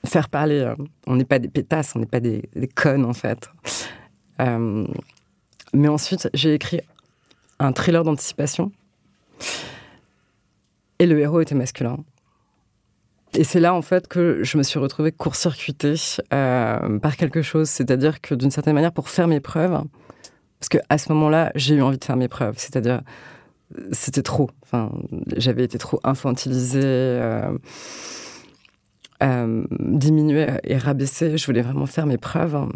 Faire parler, euh, on n'est pas des pétasses, on n'est pas des, des, connes, en fait. Mais ensuite, j'ai écrit un thriller d'anticipation. Et le héros était masculin. Et c'est là, en fait, que je me suis retrouvée court-circuitée euh, par quelque chose. C'est-à-dire que, d'une certaine manière, pour faire mes preuves, parce qu'à ce moment-là, j'ai eu envie de faire mes preuves. C'est-à-dire, c'était trop. Enfin, j'avais été trop infantilisée, euh, euh, diminuée et rabaissée. Je voulais vraiment faire mes preuves.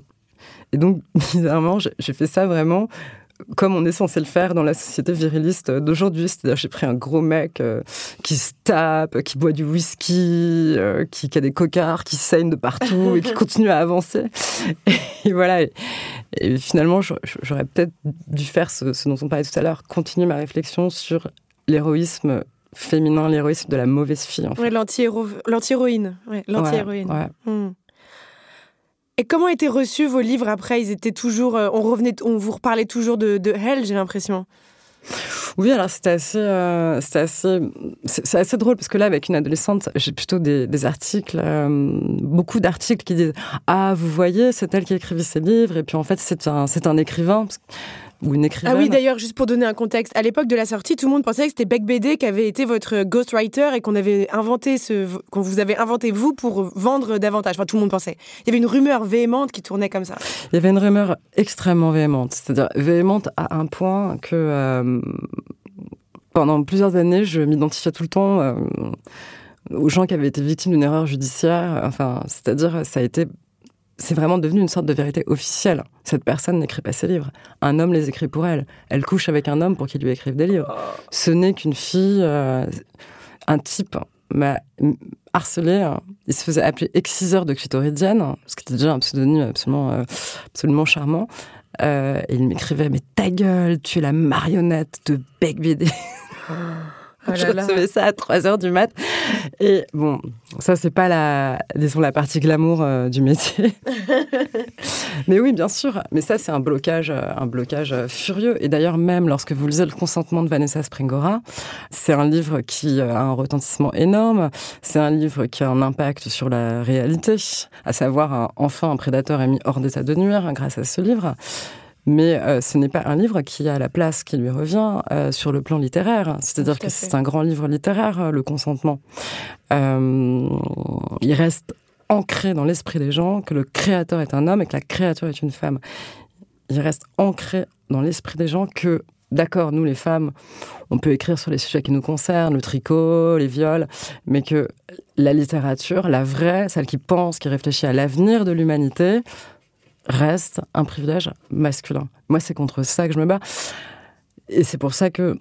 Et donc, bizarrement, j'ai fait ça vraiment comme on est censé le faire dans la société viriliste d'aujourd'hui. C'est-à-dire, j'ai pris un gros mec euh, qui se tape, qui boit du whisky, euh, qui, qui, a des cocards, qui saigne de partout et qui continue à avancer. Et, voilà. Et, et finalement, j'aurais peut-être dû faire ce, ce, dont on parlait tout à l'heure, continuer ma réflexion sur l'héroïsme féminin, l'héroïsme de la mauvaise fille. En fait. Ouais, l'anti-héroïne. Ouais, l'anti-héroïne. Ouais, ouais. Mmh. Et comment étaient reçus vos livres après? Ils étaient toujours, euh, on revenait, on vous reparlait toujours de, de Hell, j'ai l'impression. Oui, alors c'était assez, euh, c'était assez, c'est assez drôle parce que là, avec une adolescente, j'ai plutôt des, articles, euh, beaucoup d'articles qui disent ah vous voyez, c'est elle qui a écrit ces livres et puis en fait c'est un, c'est un écrivain. Ou une écrivaine. Ah oui, d'ailleurs, juste pour donner un contexte, à l'époque de la sortie, tout le monde pensait que c'était Beck BD qui avait été votre ghostwriter et qu'on avait inventé ce, qu'on vous avait inventé vous pour vendre davantage. Enfin, tout le monde pensait. Il y avait une rumeur véhémente qui tournait comme ça. Il y avait une rumeur extrêmement véhémente, c'est-à-dire véhémente à un point que euh, pendant plusieurs années, je m'identifiais tout le temps euh, aux gens qui avaient été victimes d'une erreur judiciaire. Enfin, c'est-à-dire, ça a été c'est vraiment devenu une sorte de vérité officielle. Cette personne n'écrit pas ses livres. Un homme les écrit pour elle. Elle couche avec un homme pour qu'il lui écrive des livres. Ce n'est qu'une fille, euh, un type m'a harcelé. Hein. Il se faisait appeler exciseur de clitoridienne, ce qui était déjà un pseudonyme absolument, euh, absolument charmant. Euh, et il m'écrivait Mais ta gueule, tu es la marionnette de Beck BD. Oh je recevais ça à 3 heures du mat. Et bon, ça, c'est pas la, disons, la partie glamour euh, du métier. mais oui, bien sûr. Mais ça, c'est un blocage, un blocage furieux. Et d'ailleurs, même lorsque vous lisez Le consentement de Vanessa Springora, c'est un livre qui a un retentissement énorme. C'est un livre qui a un impact sur la réalité, à savoir, un, enfin, un prédateur est mis hors d'état de nuire grâce à ce livre. Mais euh, ce n'est pas un livre qui a la place qui lui revient euh, sur le plan littéraire. C'est-à-dire que c'est un grand livre littéraire, le consentement. Euh, il reste ancré dans l'esprit des gens que le créateur est un homme et que la créature est une femme. Il reste ancré dans l'esprit des gens que, d'accord, nous les femmes, on peut écrire sur les sujets qui nous concernent, le tricot, les viols, mais que la littérature, la vraie, celle qui pense, qui réfléchit à l'avenir de l'humanité, reste un privilège masculin. Moi, c'est contre ça que je me bats. et c'est pour ça que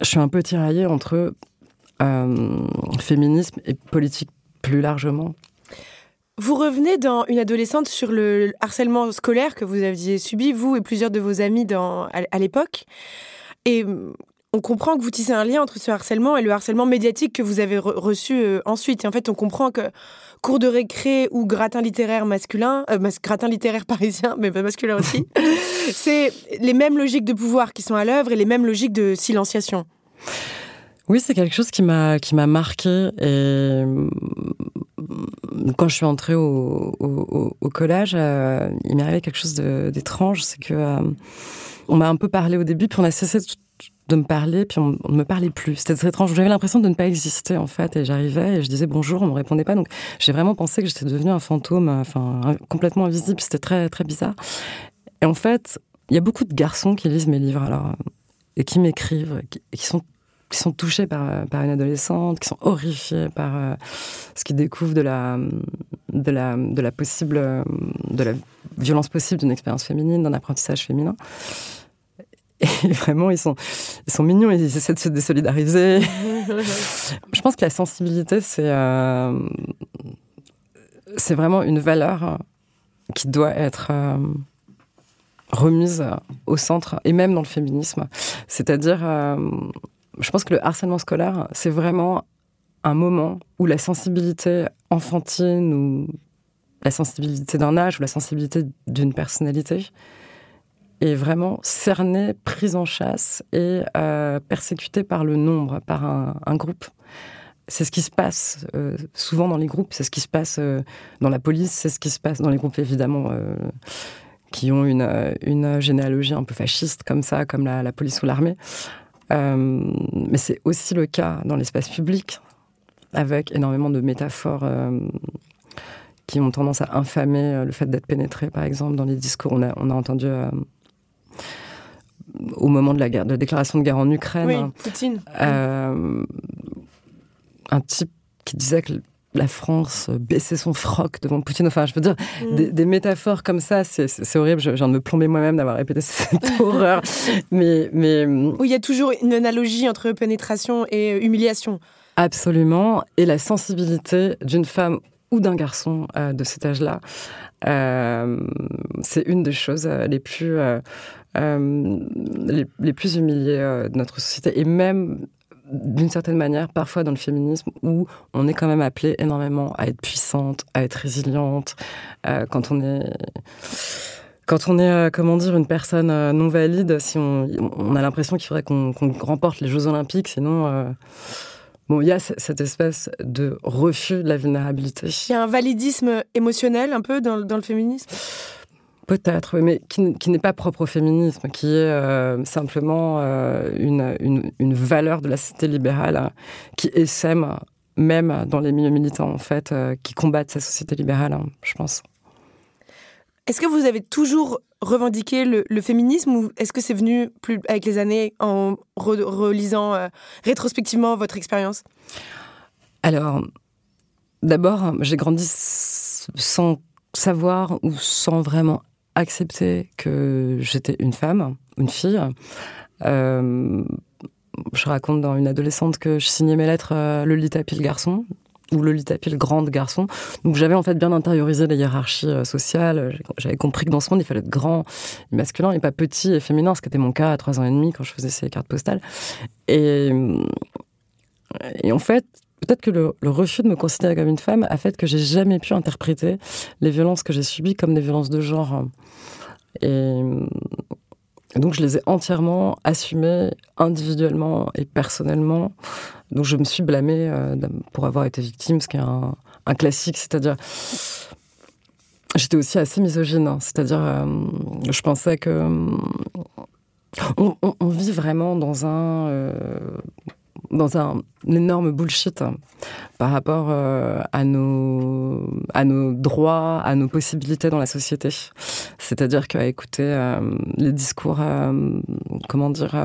je suis un peu tiraillée entre euh, féminisme et politique plus largement. Vous revenez dans une adolescente sur le harcèlement scolaire que vous aviez subi, vous et plusieurs de vos amis à, l'époque. Et mm, on comprend que vous tissez un lien entre ce harcèlement et le harcèlement médiatique que vous avez reçu euh, ensuite. Et en fait, on comprend que cours de récré ou gratin littéraire masculin, euh, gratin littéraire parisien, mais pas masculin aussi, c'est les mêmes logiques de pouvoir qui sont à l'œuvre et les mêmes logiques de silenciation. Oui, c'est quelque chose qui m'a qui m'a marqué et quand je suis entrée au, au, collège, euh, il m'est arrivé quelque chose d'étrange, c'est que euh, on m'a un peu parlé au début, puis on a cessé de, me parler, puis on, ne me parlait plus. C'était très étrange. J'avais l'impression de ne pas exister en fait, et j'arrivais et je disais bonjour, on me répondait pas. Donc j'ai vraiment pensé que j'étais devenue un fantôme, enfin complètement invisible. C'était très très bizarre. Et en fait, il y a beaucoup de garçons qui lisent mes livres alors et qui m'écrivent, qui sont qui sont touchés par, par une adolescente, qui sont horrifiés par euh, ce qu'ils découvrent de la, de la, de la possible, de la violence possible d'une expérience féminine, d'un apprentissage féminin. Et vraiment, ils sont, ils sont mignons, ils essaient de se désolidariser. Je pense que la sensibilité, c'est euh, c'est vraiment une valeur qui doit être euh, remise au centre, et même dans le féminisme. C'est-à-dire, je pense que le harcèlement scolaire, c'est vraiment un moment où la sensibilité enfantine ou la sensibilité d'un âge ou la sensibilité d'une personnalité est vraiment cernée, prise en chasse et euh, persécutée par le nombre, par un, groupe. C'est ce qui se passe euh, souvent dans les groupes, c'est ce qui se passe euh, dans la police, c'est ce qui se passe dans les groupes évidemment qui ont une, généalogie un peu fasciste comme ça, comme la, police ou l'armée. Euh, mais c'est aussi le cas dans l'espace public, avec énormément de métaphores euh, qui ont tendance à infamer euh, le fait d'être pénétré, par exemple, dans les discours. On a entendu au moment de la, guerre, de la déclaration de guerre en Ukraine. Oui, Poutine. un type qui disait que la France euh, baisser son froc devant Poutine. Enfin, je veux dire, mm. des, métaphores comme ça, c'est horrible. Je viens de me plomber moi-même d'avoir répété cette horreur. Mais, mais. Mm. Oui, il y a toujours une analogie entre pénétration et euh, humiliation. Absolument. Et la sensibilité d'une femme ou d'un garçon euh, de cet âge-là, c'est une des choses les plus. Les, les, plus humiliées de notre société et même d'une certaine manière, parfois dans le féminisme, où on est quand même appelé énormément à être puissante, à être résiliente, euh, quand on est quand on est, euh, comment dire, une personne euh, non valide, si on, a l'impression qu'il faudrait qu'on remporte les Jeux Olympiques, sinon, bon, il y a cette espèce de refus de la vulnérabilité. Il y a un validisme émotionnel un peu dans le féminisme? Peut-être, mais qui, n'est pas propre au féminisme, qui est euh, simplement euh, une, une, valeur de la cité libérale hein, qui essaime même dans les milieux militants, en fait, euh, qui combattent cette société libérale, hein, je pense. Est-ce que vous avez toujours revendiqué le, féminisme ou est-ce que c'est venu plus avec les années en relisant rétrospectivement votre expérience? Alors, d'abord, j'ai grandi sans savoir ou sans vraiment accepter que j'étais une femme, une fille. Euh, je raconte dans une adolescente que je signais mes lettres euh, Lolita Pile garçon ou Lolita Pile grande garçon. Donc j'avais en fait bien intériorisé les hiérarchies euh, sociales. J'avais compris que dans ce monde, il fallait être grand et masculin et pas petit et féminin, ce qui était mon cas à trois ans et demi quand je faisais ces cartes postales. Et en fait, peut-être que le, refus de me considérer comme une femme a fait que j'ai jamais pu interpréter les violences que j'ai subies comme des violences de genre. Et donc je les ai entièrement assumées individuellement et personnellement. Donc je me suis blâmée euh, pour avoir été victime, ce qui est un, classique, c'est-à-dire j'étais aussi assez misogyne, hein. c'est-à-dire euh, je pensais que on, vit vraiment dans un euh, dans un, énorme bullshit par rapport euh, à, nos, à nos droits, à nos possibilités dans la société. C'est-à-dire qu'à écouter euh, les discours, euh, comment dire,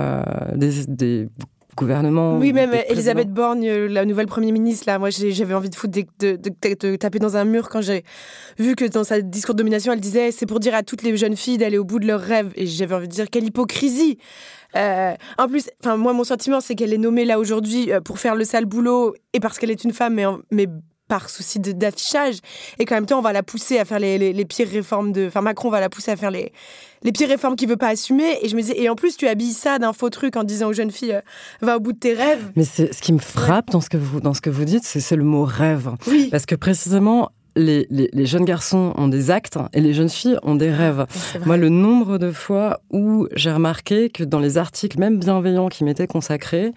des, gouvernement. Oui, même Elisabeth Borne, euh, la nouvelle Premier ministre, là, moi j'avais envie de foutre de, taper dans un mur quand j'ai vu que dans sa discours de domination, elle disait c'est pour dire à toutes les jeunes filles d'aller au bout de leurs rêves. Et j'avais envie de dire quelle hypocrisie euh, en plus, enfin moi mon sentiment c'est qu'elle est nommée là aujourd'hui euh, pour faire le sale boulot et parce qu'elle est une femme, mais, mais par souci d'affichage. Et qu'en même temps on va la pousser à faire les, les, pires réformes de enfin Macron va la pousser à faire les les pires réformes qu'il veut pas assumer. Et je me disais et en plus tu habilles ça d'un faux truc en disant aux jeunes filles euh, va au bout de tes rêves. Mais c'est ce qui me frappe dans ce que vous dans ce que vous dites c'est le mot rêve. Oui. parce que précisément les, les, jeunes garçons ont des actes et les jeunes filles ont des rêves. Moi, le nombre de fois où j'ai remarqué que dans les articles, même bienveillants qui m'étaient consacrés,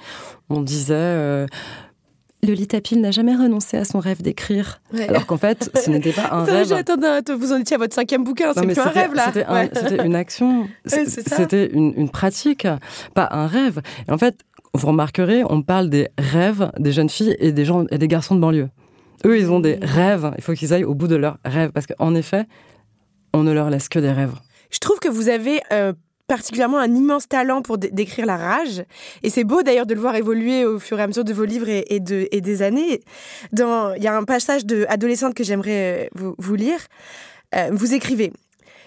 on disait... Euh, Lolita Pile n'a jamais renoncé à son rêve d'écrire. Alors qu'en fait, ce n'était pas un rêve. Attends, vous en étiez à votre cinquième bouquin, c'est plus un rêve là. C'était une action, c'était une, une, pratique, pas un rêve. Et en fait, vous remarquerez, on parle des rêves des jeunes filles et des, gens, et des garçons de banlieue. Eux, ils ont des rêves. Il faut qu'ils aillent au bout de leurs rêves. Parce qu'en effet, on ne leur laisse que des rêves. Je trouve que vous avez euh, particulièrement un immense talent pour décrire la rage. Et c'est beau d'ailleurs de le voir évoluer au fur et à mesure de vos livres et, de, et des années. Il y a un passage de adolescente que j'aimerais euh, vous, lire. Euh, vous écrivez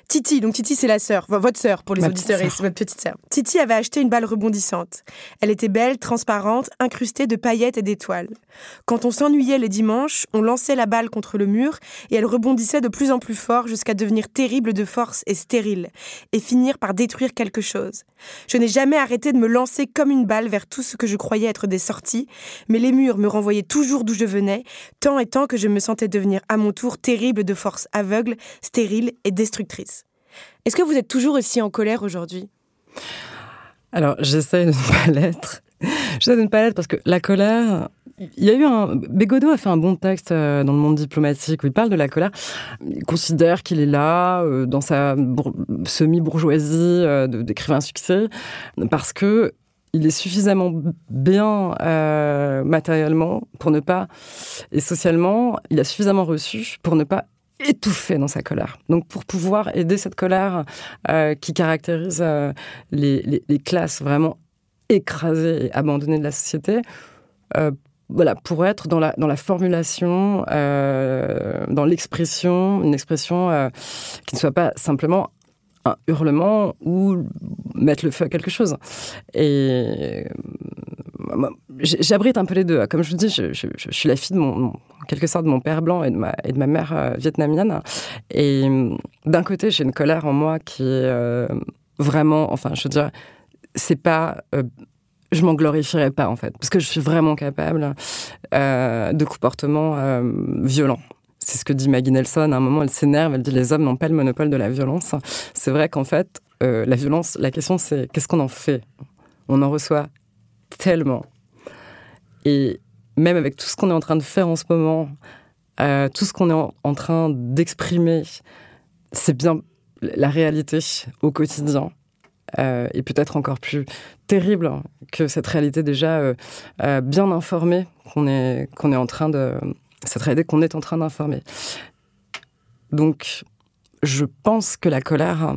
Titi, donc Titi c'est la sœur, votre sœur pour les auditeurs, c'est votre petite sœur. Titi avait acheté une balle rebondissante. Elle était belle, transparente, incrustée de paillettes et d'étoiles. Quand on s'ennuyait les dimanches, on lançait la balle contre le mur et elle rebondissait de plus en plus fort jusqu'à devenir terrible de force et stérile, et finir par détruire quelque chose. Je n'ai jamais arrêté de me lancer comme une balle vers tout ce que je croyais être des sorties, mais les murs me renvoyaient toujours d'où je venais, tant et tant que je me sentais devenir à mon tour terrible de force aveugle, stérile et destructrice. Est-ce que vous êtes toujours aussi en colère aujourd'hui? Alors, j'essaie de ne pas l'être. J'essaie de ne pas l'être parce que la colère, il y a eu un. Bégodeau a fait un bon texte euh, dans le monde diplomatique où il parle de la colère. Il considère qu'il est là, euh, dans sa semi-bourgeoisie euh, d'écrivain succès, parce que il est suffisamment bien matériellement pour ne pas. et socialement, il a suffisamment reçu pour ne pas étouffé dans sa colère. Donc pour pouvoir aider cette colère euh, qui caractérise euh, les, classes vraiment écrasées et abandonnées de la société, euh, voilà, pour être dans la, dans la formulation, dans l'expression, une expression qui ne soit pas simplement un hurlement ou mettre le feu à quelque chose. Et j'abrite un peu les deux. Comme je vous dis, je, suis la fille de mon, en quelque sorte, de mon père blanc et de ma, et de ma mère euh, vietnamienne. Et hum, d'un côté, j'ai une colère en moi qui est euh, vraiment, enfin, je veux dire, c'est pas euh, je m'en glorifierais pas en fait, parce que je suis vraiment capable de comportements violents. C'est ce que dit Maggie Nelson. À un moment, elle s'énerve, elle dit les hommes n'ont pas le monopole de la violence. C'est vrai qu'en fait, la violence, la question c'est qu'est-ce qu'on en fait? On en reçoit tellement. Et même avec tout ce qu'on est en train de faire en ce moment, euh, tout ce qu'on est en, train d'exprimer, c'est bien la réalité au quotidien. Euh, et peut-être encore plus terrible que cette réalité déjà euh, bien informée qu'on est, est en train de... cette réalité qu'on est en train d'informer. Donc, je pense que la colère,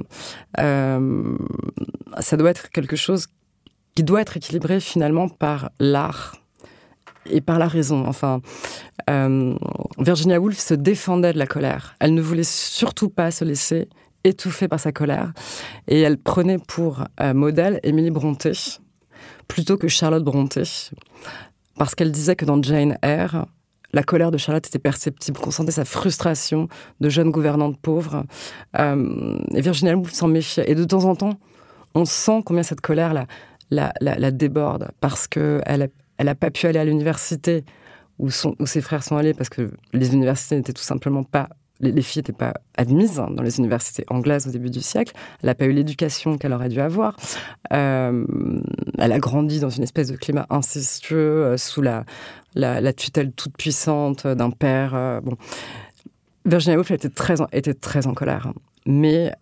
ça doit être quelque chose qui doit être équilibré finalement par l'art et par la raison. Enfin, euh, Virginia Woolf se défendait de la colère. Elle ne voulait surtout pas se laisser étouffer par sa colère. Et elle prenait pour euh, modèle Émilie Brontë plutôt que Charlotte Brontë. Parce qu'elle disait que dans Jane Eyre, la colère de Charlotte était perceptible, qu'on sentait sa frustration de jeune gouvernante pauvre. Euh, et Virginia Woolf s'en méfiait. Et de temps en temps, on sent combien cette colère la déborde parce qu'elle elle n'a pas pu aller à l'université où, ses frères sont allés parce que les universités n'étaient tout simplement pas. Les, filles n'étaient pas admises dans les universités anglaises au début du siècle. Elle n'a pas eu l'éducation qu'elle aurait dû avoir. Euh, elle a grandi dans une espèce de climat incestueux, euh, sous la, tutelle toute puissante d'un père. Euh, bon. Virginia Woolf était très en colère. Mais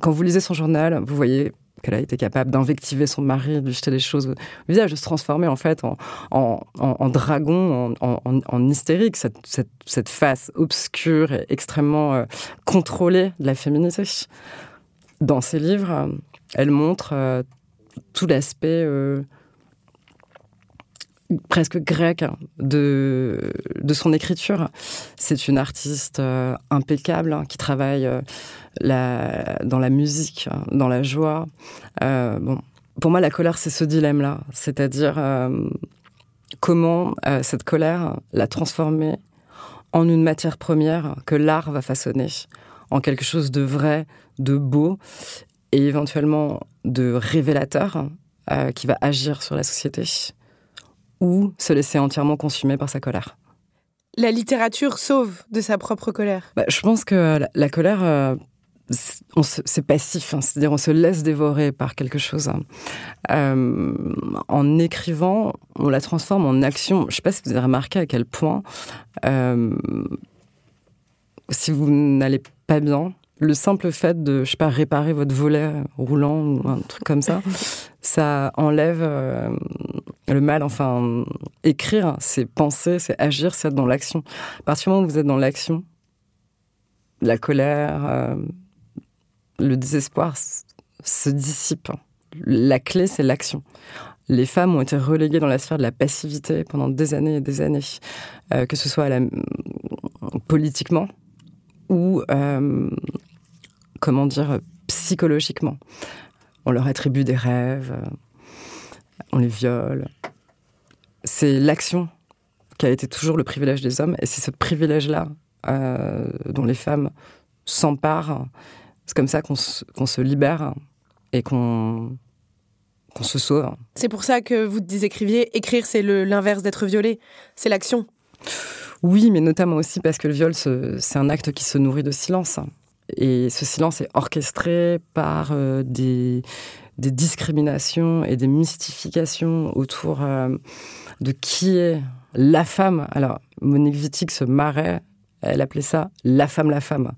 quand vous lisez son journal, vous voyez qu'elle a été capable d'invectiver son mari, de jeter des choses au visage, de se transformer en fait en, dragon, en, hystérique, cette, cette, face obscure et extrêmement euh, contrôlée de la féminité. Dans ses livres, elle montre euh, tout l'aspect euh, presque grecque hein, de, de son écriture. C'est une artiste euh, impeccable hein, qui travaille euh, la, dans la musique, hein, dans la joie. Euh, bon, pour moi, la colère, c'est ce dilemme-là, c'est-à-dire comment cette colère la transformer en une matière première que l'art va façonner, en quelque chose de vrai, de beau et éventuellement de révélateur qui va agir sur la société ou se laisser entièrement consumer par sa colère. La littérature sauve de sa propre colère. Bah, je pense que la, colère, euh, c'est passif, hein. c'est-à-dire on se laisse dévorer par quelque chose. Hein. Euh, en écrivant, on la transforme en action. Je ne sais pas si vous avez remarqué à quel point, euh, si vous n'allez pas bien, le simple fait de, je sais pas, réparer votre volet roulant ou un truc comme ça, ça enlève euh, le mal. Enfin, écrire, c'est penser, c'est agir, c'est être dans l'action. À partir du moment où vous êtes dans l'action, la colère, euh, le désespoir se dissipe. La clé, c'est l'action. Les femmes ont été reléguées dans la sphère de la passivité pendant des années et des années, euh, que ce soit politiquement ou, comment dire, psychologiquement on leur attribue des rêves, euh, on les viole. C'est l'action qui a été toujours le privilège des hommes, et c'est ce privilège-là euh, dont les femmes s'emparent. C'est comme ça qu'on se, libère et qu'on se sauve. C'est pour ça que vous écriviez, écrire c'est l'inverse d'être violé, c'est l'action. Oui, mais notamment aussi parce que le viol, c'est un acte qui se nourrit de silence. Et ce silence est orchestré par euh, des, discriminations et des mystifications autour euh, de qui est la femme. Alors, Monique Wittig se marrait, elle appelait ça la femme, la femme.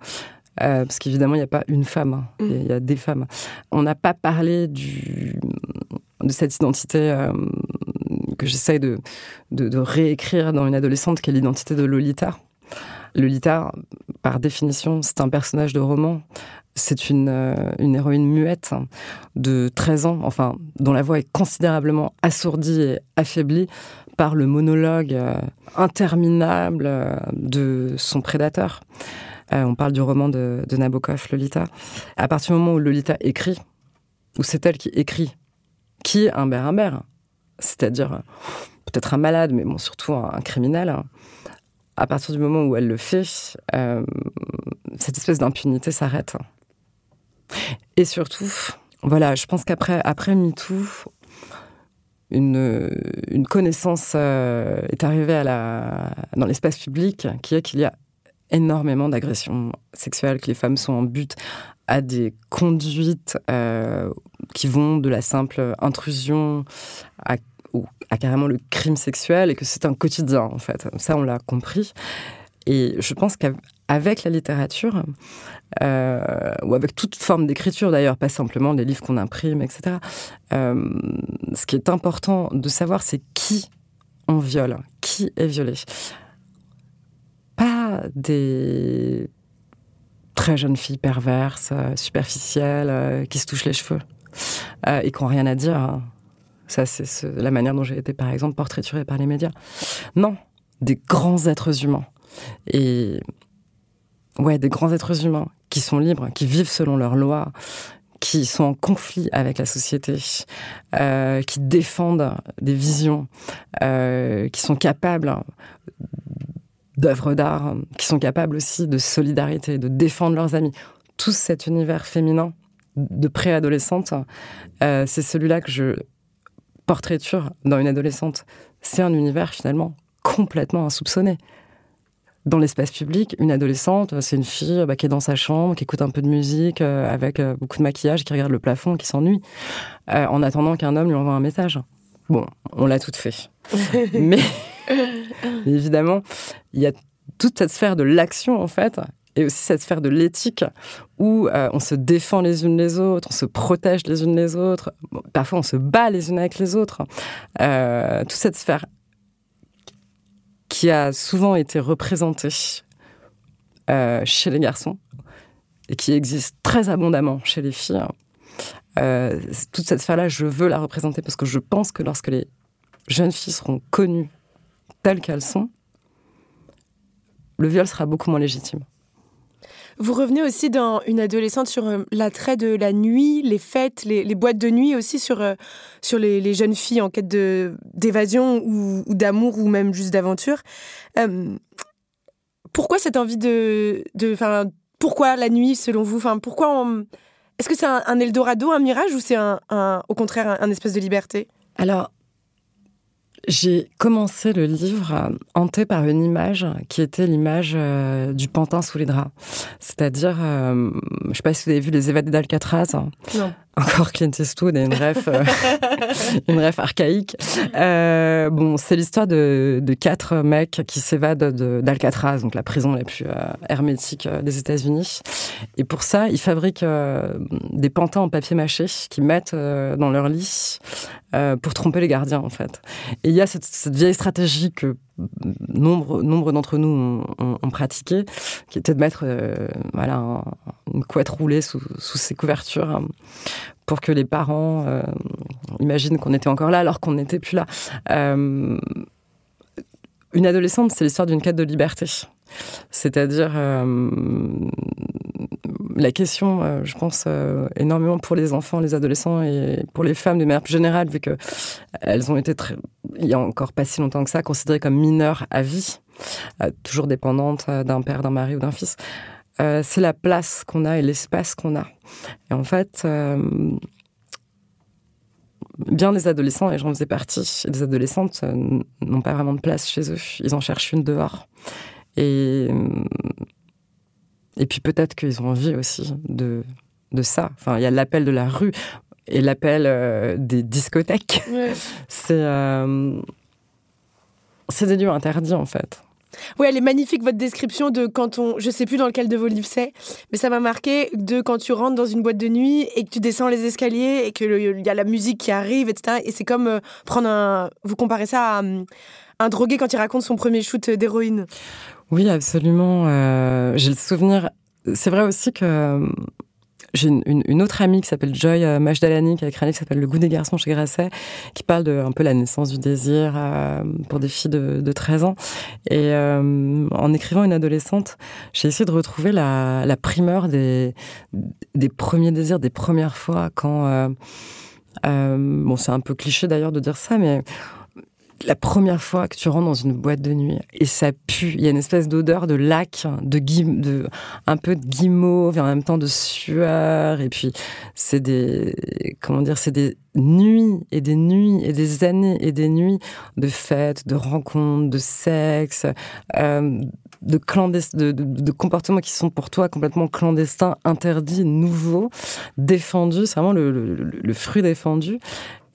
Euh, parce qu'évidemment, il n'y a pas une femme, hein. il y, a des femmes. On n'a pas parlé du, de cette identité que j'essaye de, de, réécrire dans une adolescente, qui est l'identité de Lolita. Lolita, par définition, c'est un personnage de roman. C'est une, euh, une, héroïne muette de 13 ans, enfin, dont la voix est considérablement assourdie et affaiblie par le monologue euh, interminable euh, de son prédateur. on parle du roman de, Nabokov, Lolita. À partir du moment où Lolita écrit, ou c'est elle qui écrit, qui est Humbert Humbert, c'est-à-dire peut-être un malade, mais bon, surtout un criminel, à partir du moment où elle le fait, euh, cette espèce d'impunité s'arrête. Et surtout, voilà, je pense qu'après après MeToo, une, une connaissance euh, est arrivée à la, dans l'espace public qui est qu'il y a énormément d'agressions sexuelles, que les femmes sont en but à des conduites euh, qui vont de la simple intrusion à ou à carrément le crime sexuel et que c'est un quotidien en fait. Ça, on l'a compris. Et je pense qu'avec la littérature, euh, ou avec toute forme d'écriture d'ailleurs, pas simplement des livres qu'on imprime, etc., euh, ce qui est important de savoir, c'est qui on viole, qui est violé. Pas des très jeunes filles perverses, superficielles, qui se touchent les cheveux euh, et qui n'ont rien à dire. Hein. Ça, c'est la manière dont j'ai été, par exemple, portraiturée par les médias. Non, des grands êtres humains. Et ouais, des grands êtres humains qui sont libres, qui vivent selon leurs lois, qui sont en conflit avec la société, euh, qui défendent des visions, euh, qui sont capables d'œuvres d'art, qui sont capables aussi de solidarité, de défendre leurs amis. Tout cet univers féminin de préadolescente, euh, c'est celui-là que je portraiture dans une adolescente, c'est un univers finalement complètement insoupçonné. Dans l'espace public, une adolescente, c'est une fille bah, qui est dans sa chambre, qui écoute un peu de musique, euh, avec euh, beaucoup de maquillage, qui regarde le plafond, qui s'ennuie, euh, en attendant qu'un homme lui envoie un message. Bon, on l'a tout fait. mais, évidemment, il y a toute cette sphère de l'action, en fait, et aussi cette sphère de l'éthique où euh, on se défend les unes les autres, on se protège les unes les autres, parfois on se bat les unes avec les autres. Euh, toute cette sphère qui a souvent été représentée euh, chez les garçons et qui existe très abondamment chez les filles. toute cette sphère-là, je veux la représenter parce que je pense que lorsque les jeunes filles seront connues telles qu'elles sont, le viol sera beaucoup moins légitime. Vous revenez aussi dans une adolescente sur euh, l'attrait de la nuit, les fêtes, les, boîtes de nuit aussi sur, euh, sur les, jeunes filles en quête d'évasion ou, d'amour ou même juste d'aventure. Euh, pourquoi cette envie de, de, pourquoi la nuit selon vous? Enfin, pourquoi Est-ce que c'est un, Eldorado, un mirage ou c'est un, au contraire un espèce de liberté? Alors, j'ai commencé le livre euh, hanté par une image qui était l'image euh, du pantin sous les draps. C'est-à-dire, euh, je ne sais pas si vous avez vu les évadés d'Alcatraz. Non encore Clint Eastwood et une ref, euh, une ref archaïque. Euh, bon, c'est l'histoire de, de, quatre mecs qui s'évadent d'Alcatraz, donc la prison la plus euh, hermétique des États-Unis. Et pour ça, ils fabriquent des pantins en papier mâché qu'ils mettent dans leur lit pour tromper les gardiens, en fait. Et il y a cette, cette vieille stratégie que nombre, nombre d'entre nous ont, pratiqué, qui était de mettre euh, voilà, une couette roulée sous, sous ces couvertures hein, pour que les parents euh, imaginent qu'on était encore là alors qu'on n'était plus là. Euh, une adolescente, c'est l'histoire d'une quête de liberté. C'est-à-dire la question, euh, je pense, euh, énormément pour les enfants, les adolescents et pour les femmes de manière plus générale, vu que elles ont été, très, il y a encore pas si longtemps que ça, considérées comme mineures à vie, euh, toujours dépendantes d'un père, d'un mari ou d'un fils. C'est la place qu'on a et l'espace qu'on a. Et en fait, bien des adolescents, et j'en faisais partie, des adolescentes n'ont pas vraiment de place chez eux. Ils en cherchent une dehors. Et et puis peut-être qu'ils ont envie aussi de, de ça. Enfin, il y a l'appel de la rue et l'appel euh, des discothèques. C'est euh, c'est des lieux interdits en fait. Oui, elle est magnifique votre description de quand on, je sais plus dans lequel de vos livres c'est, mais ça m'a marqué de quand tu rentres dans une boîte de nuit et que tu descends les escaliers et qu'il y a la musique qui arrive, etc. Et c'est comme euh, prendre un, vous comparez ça à un drogué quand il raconte son premier shoot d'héroïne. Oui, absolument. Euh, j'ai le souvenir. C'est vrai aussi que euh, j'ai une, autre amie qui s'appelle Joy euh, Majdalani, qui a écrit un livre qui s'appelle Le goût des garçons chez Grasset, qui parle de un peu la naissance du désir pour des filles de, de 13 ans. Et en écrivant une adolescente, j'ai essayé de retrouver la, la, primeur des, des premiers désirs, des premières fois quand... bon, c'est un peu cliché d'ailleurs de dire ça, mais la première fois que tu rentres dans une boîte de nuit et ça pue, il y a une espèce d'odeur de lac, de, de un peu de guimauve et en même temps de sueur et puis c'est des comment dire, c'est des nuits et des nuits et des années et des nuits de fêtes, de rencontres, de sexe, euh, de, de, de, comportements qui sont pour toi complètement clandestins, interdits, nouveaux, défendus. C'est vraiment le, fruit défendu.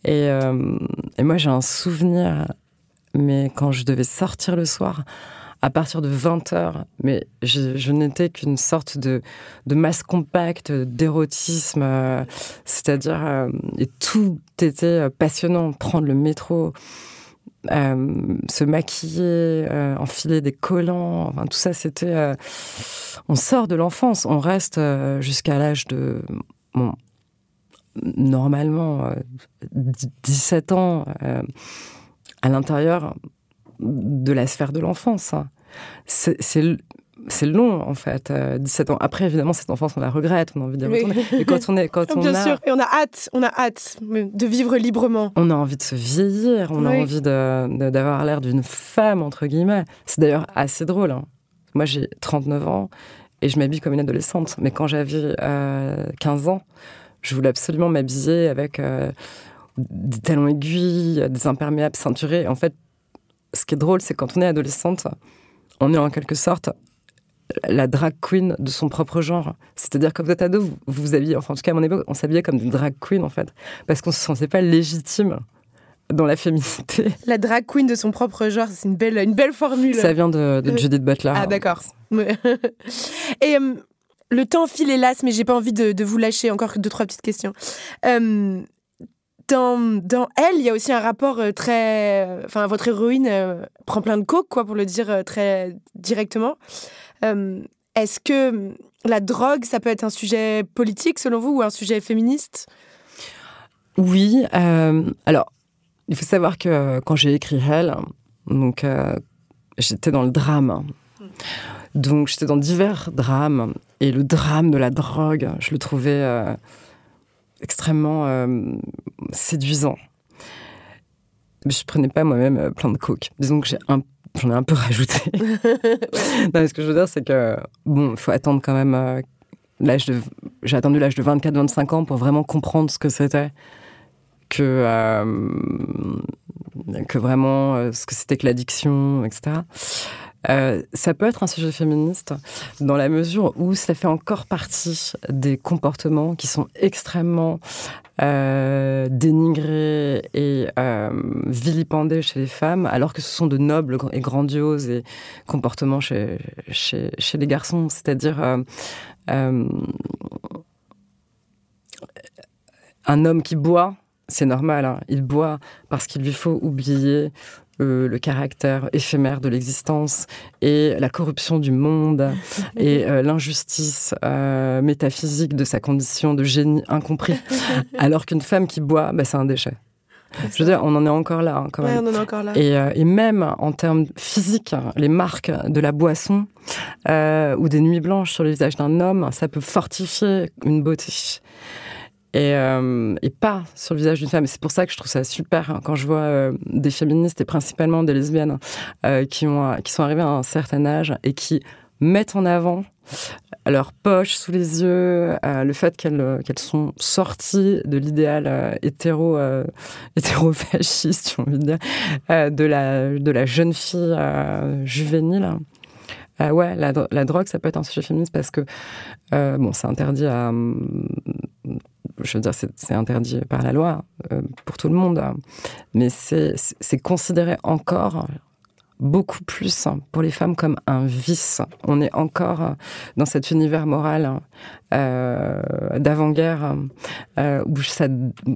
Et, euh, et moi, j'ai un souvenir, mais quand je devais sortir le soir, à partir de 20 heures, mais je, n'étais qu'une sorte de, masse compacte d'érotisme, euh, c'est-à-dire, euh, et tout était passionnant, prendre le métro, se maquiller, enfiler des collants, enfin tout ça, c'était, on sort de l'enfance, on reste jusqu'à l'âge de, bon, normalement 17 euh, ans euh, à l'intérieur de la sphère de l'enfance. Hein. C'est long en fait, 17 euh, ans. Après, évidemment, cette enfance, on la regrette, on a envie d'y retourner. Mais quand on est, quand on Bien sûr, et on a hâte, on a hâte de vivre librement. On a envie de se vieillir, on a envie d'avoir l'air d'une femme entre guillemets. C'est d'ailleurs assez drôle. Hein. Moi, j'ai 39 ans et je m'habille comme une adolescente. Mais quand j'avais 15 ans, je voulais absolument m'habiller avec euh, des talons aiguilles, des imperméables ceinturés. En fait, ce qui est drôle, c'est quand on est adolescente, on est en quelque sorte la drag queen de son propre genre. C'est-à-dire, quand vous êtes ado, vous vous habillez, enfin, en tout cas, à mon époque, on s'habillait comme des drag queens, en fait, parce qu'on se sentait pas légitime dans la féminité. La drag queen de son propre genre, c'est une belle, une belle formule. Ça vient de, de Judith Butler. Ah, d'accord. Et euh, le temps file hélas, mais j'ai pas envie de, vous lâcher. Encore deux, trois petites questions. Euh, dans, dans, elle, il y a aussi un rapport euh, très. Enfin, votre héroïne euh, prend plein de coke, quoi, pour le dire très directement. Est-ce que la drogue, ça peut être un sujet politique selon vous ou un sujet féministe? Oui. alors, il faut savoir que quand j'ai écrit Elle, donc j'étais dans le drame. Donc j'étais dans divers drames et le drame de la drogue, je le trouvais extrêmement séduisant. Je prenais pas moi-même plein de coke. Disons que j'ai un j'en ai un peu rajouté. non, ce que je veux dire, c'est que, bon, il faut attendre quand même euh, l'âge de. J'ai attendu l'âge de 24-25 ans pour vraiment comprendre ce que c'était. Que, euh, que vraiment, euh, ce que c'était que l'addiction, etc. ça peut être un sujet féministe dans la mesure où ça fait encore partie des comportements qui sont extrêmement euh, dénigrés et euh, vilipendés chez les femmes, alors que ce sont de nobles et grandioses comportements chez, les garçons. C'est-à-dire euh, euh un homme qui boit, c'est normal, hein, il boit parce qu'il lui faut oublier euh, le caractère éphémère de l'existence et la corruption du monde et euh, l'injustice euh, métaphysique de sa condition de génie incompris. Alors qu'une femme qui boit, bah, c'est un déchet. Je veux dire, on en est encore là, hein, quand même. on en est encore là. Et, et, même en termes physiques, les marques de la boisson ou des nuits blanches sur le visage d'un homme, ça peut fortifier une beauté et, euh, et, pas sur le visage d'une femme. C'est pour ça que je trouve ça super hein, quand je vois euh, des féministes et principalement des lesbiennes euh, qui, ont, qui sont arrivées à un certain âge et qui mettent en avant leur poche sous les yeux, le fait qu'elles qu'elles sont sorties de l'idéal hétéro hétéro-fasciste, j'ai envie de dire, de la de la jeune fille juvénile. ouais, la, la, drogue, ça peut être un sujet féministe parce que bon, c'est interdit à je veux dire, c'est interdit par la loi euh, pour tout le monde, mais c'est considéré encore beaucoup plus pour les femmes comme un vice. On est encore dans cet univers moral euh, d'avant-guerre euh, où,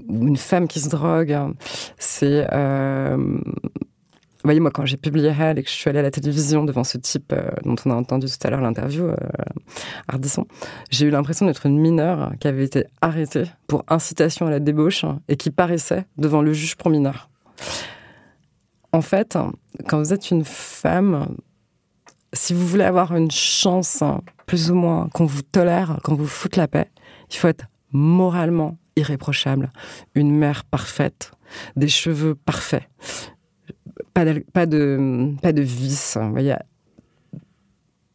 une femme qui se drogue, c'est voyez, moi, quand j'ai publié Elle et que je suis allée à la télévision devant ce type euh, dont on a entendu tout à l'heure l'interview, euh, Ardisson, j'ai eu l'impression d'être une mineure qui avait été arrêtée pour incitation à la débauche et qui paraissait devant le juge pour mineur. En fait, quand vous êtes une femme, si vous voulez avoir une chance, plus ou moins, qu'on vous tolère, qu'on vous foute la paix, il faut être moralement irréprochable, une mère parfaite, des cheveux parfaits, pas de, pas de, pas de vice. Voyez,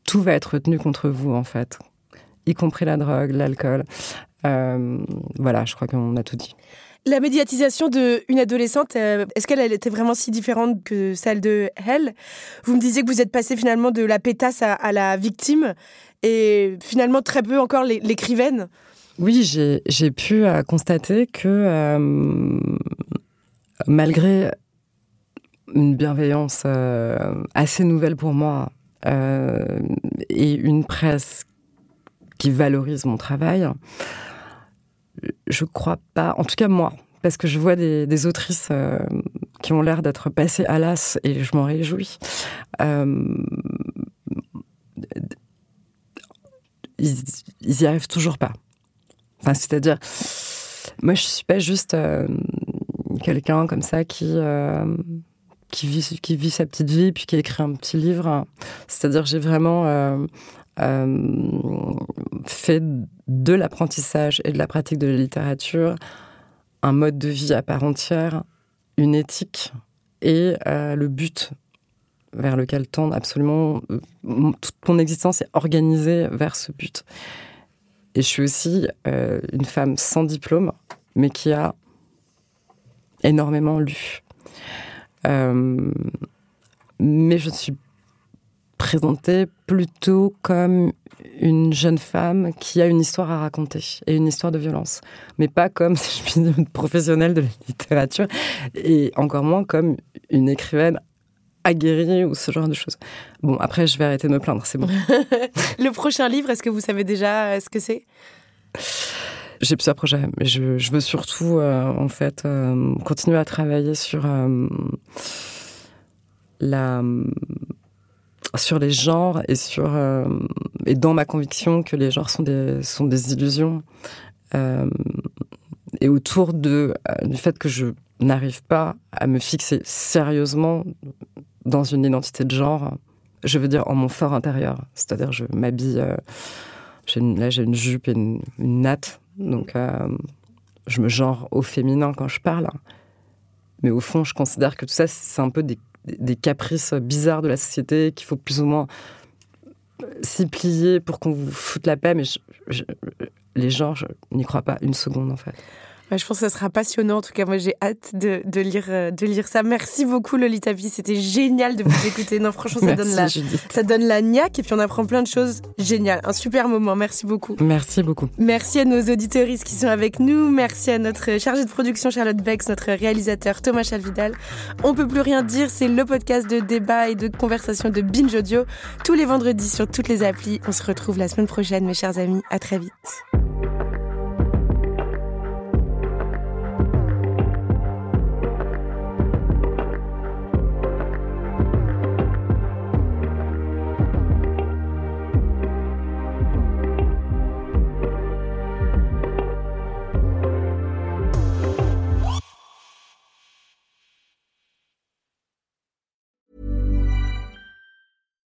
tout va être tenu contre vous, en fait, y compris la drogue, l'alcool. Euh, voilà, je crois qu'on a tout dit. La médiatisation d'une adolescente, euh, est-ce qu'elle était vraiment si différente que celle de elle? Vous me disiez que vous êtes passé finalement de la pétasse à, la victime et finalement très peu encore l'écrivaine. Oui, j'ai pu euh, constater que malgré une bienveillance euh, assez nouvelle pour moi euh, et une presse qui valorise mon travail, je crois pas, en tout cas moi, parce que je vois des, autrices euh, qui ont l'air d'être passées à l'as et je m'en réjouis. ils, ils y arrivent toujours pas. Enfin, c'est-à-dire, moi, je suis pas juste quelqu'un comme ça qui qui vit, sa petite vie, puis qui écrit un petit livre. C'est-à-dire, j'ai vraiment euh, euh, fait de l'apprentissage et de la pratique de la littérature un mode de vie à part entière, une éthique et euh, le but vers lequel tend absolument toute mon existence est organisée vers ce but. Et je suis aussi une femme sans diplôme, mais qui a énormément lu. Euh, mais je suis présentée plutôt comme une jeune femme qui a une histoire à raconter et une histoire de violence, mais pas comme, je puis dire, une professionnelle de la littérature et encore moins comme une écrivaine aguerrie ou ce genre de choses. Bon, après, je vais arrêter de me plaindre, c'est bon. Le prochain livre, est-ce que vous savez déjà ce que c'est? J'ai plusieurs projets, mais je, veux surtout, euh, en fait, euh, continuer à travailler sur euh, la sur les genres et sur et dans ma conviction que les genres sont des sont des illusions et autour de du fait que je n'arrive pas à me fixer sérieusement dans une identité de genre, je veux dire en mon fort intérieur. C'est-à-dire, je m'habille. Là, j'ai une jupe et une, natte. Donc, euh, je me genre au féminin quand je parle. Mais au fond, je considère que tout ça, c'est un peu des, caprices bizarres de la société qu'il faut plus ou moins s'y plier pour qu'on vous foute la paix. Mais les gens, je n'y crois pas une seconde, en fait je pense que ça sera passionnant. En tout cas, moi, j'ai hâte de, de, lire, euh, de lire ça. Merci beaucoup, Lolita V. C'était génial de vous écouter. Non, franchement, ça, donne la, ça donne la niaque et puis on apprend plein de choses géniales. Un super moment. Merci beaucoup. Merci beaucoup. Merci à nos auditeuristes qui sont avec nous. Merci à notre chargée de production, Charlotte Bex, notre réalisateur, Thomas Chalvidal. On peut plus rien dire. C'est le podcast de débat et de conversation de Binge Audio. Tous les vendredis sur toutes les applis. On se retrouve la semaine prochaine, mes chers amis. À très vite.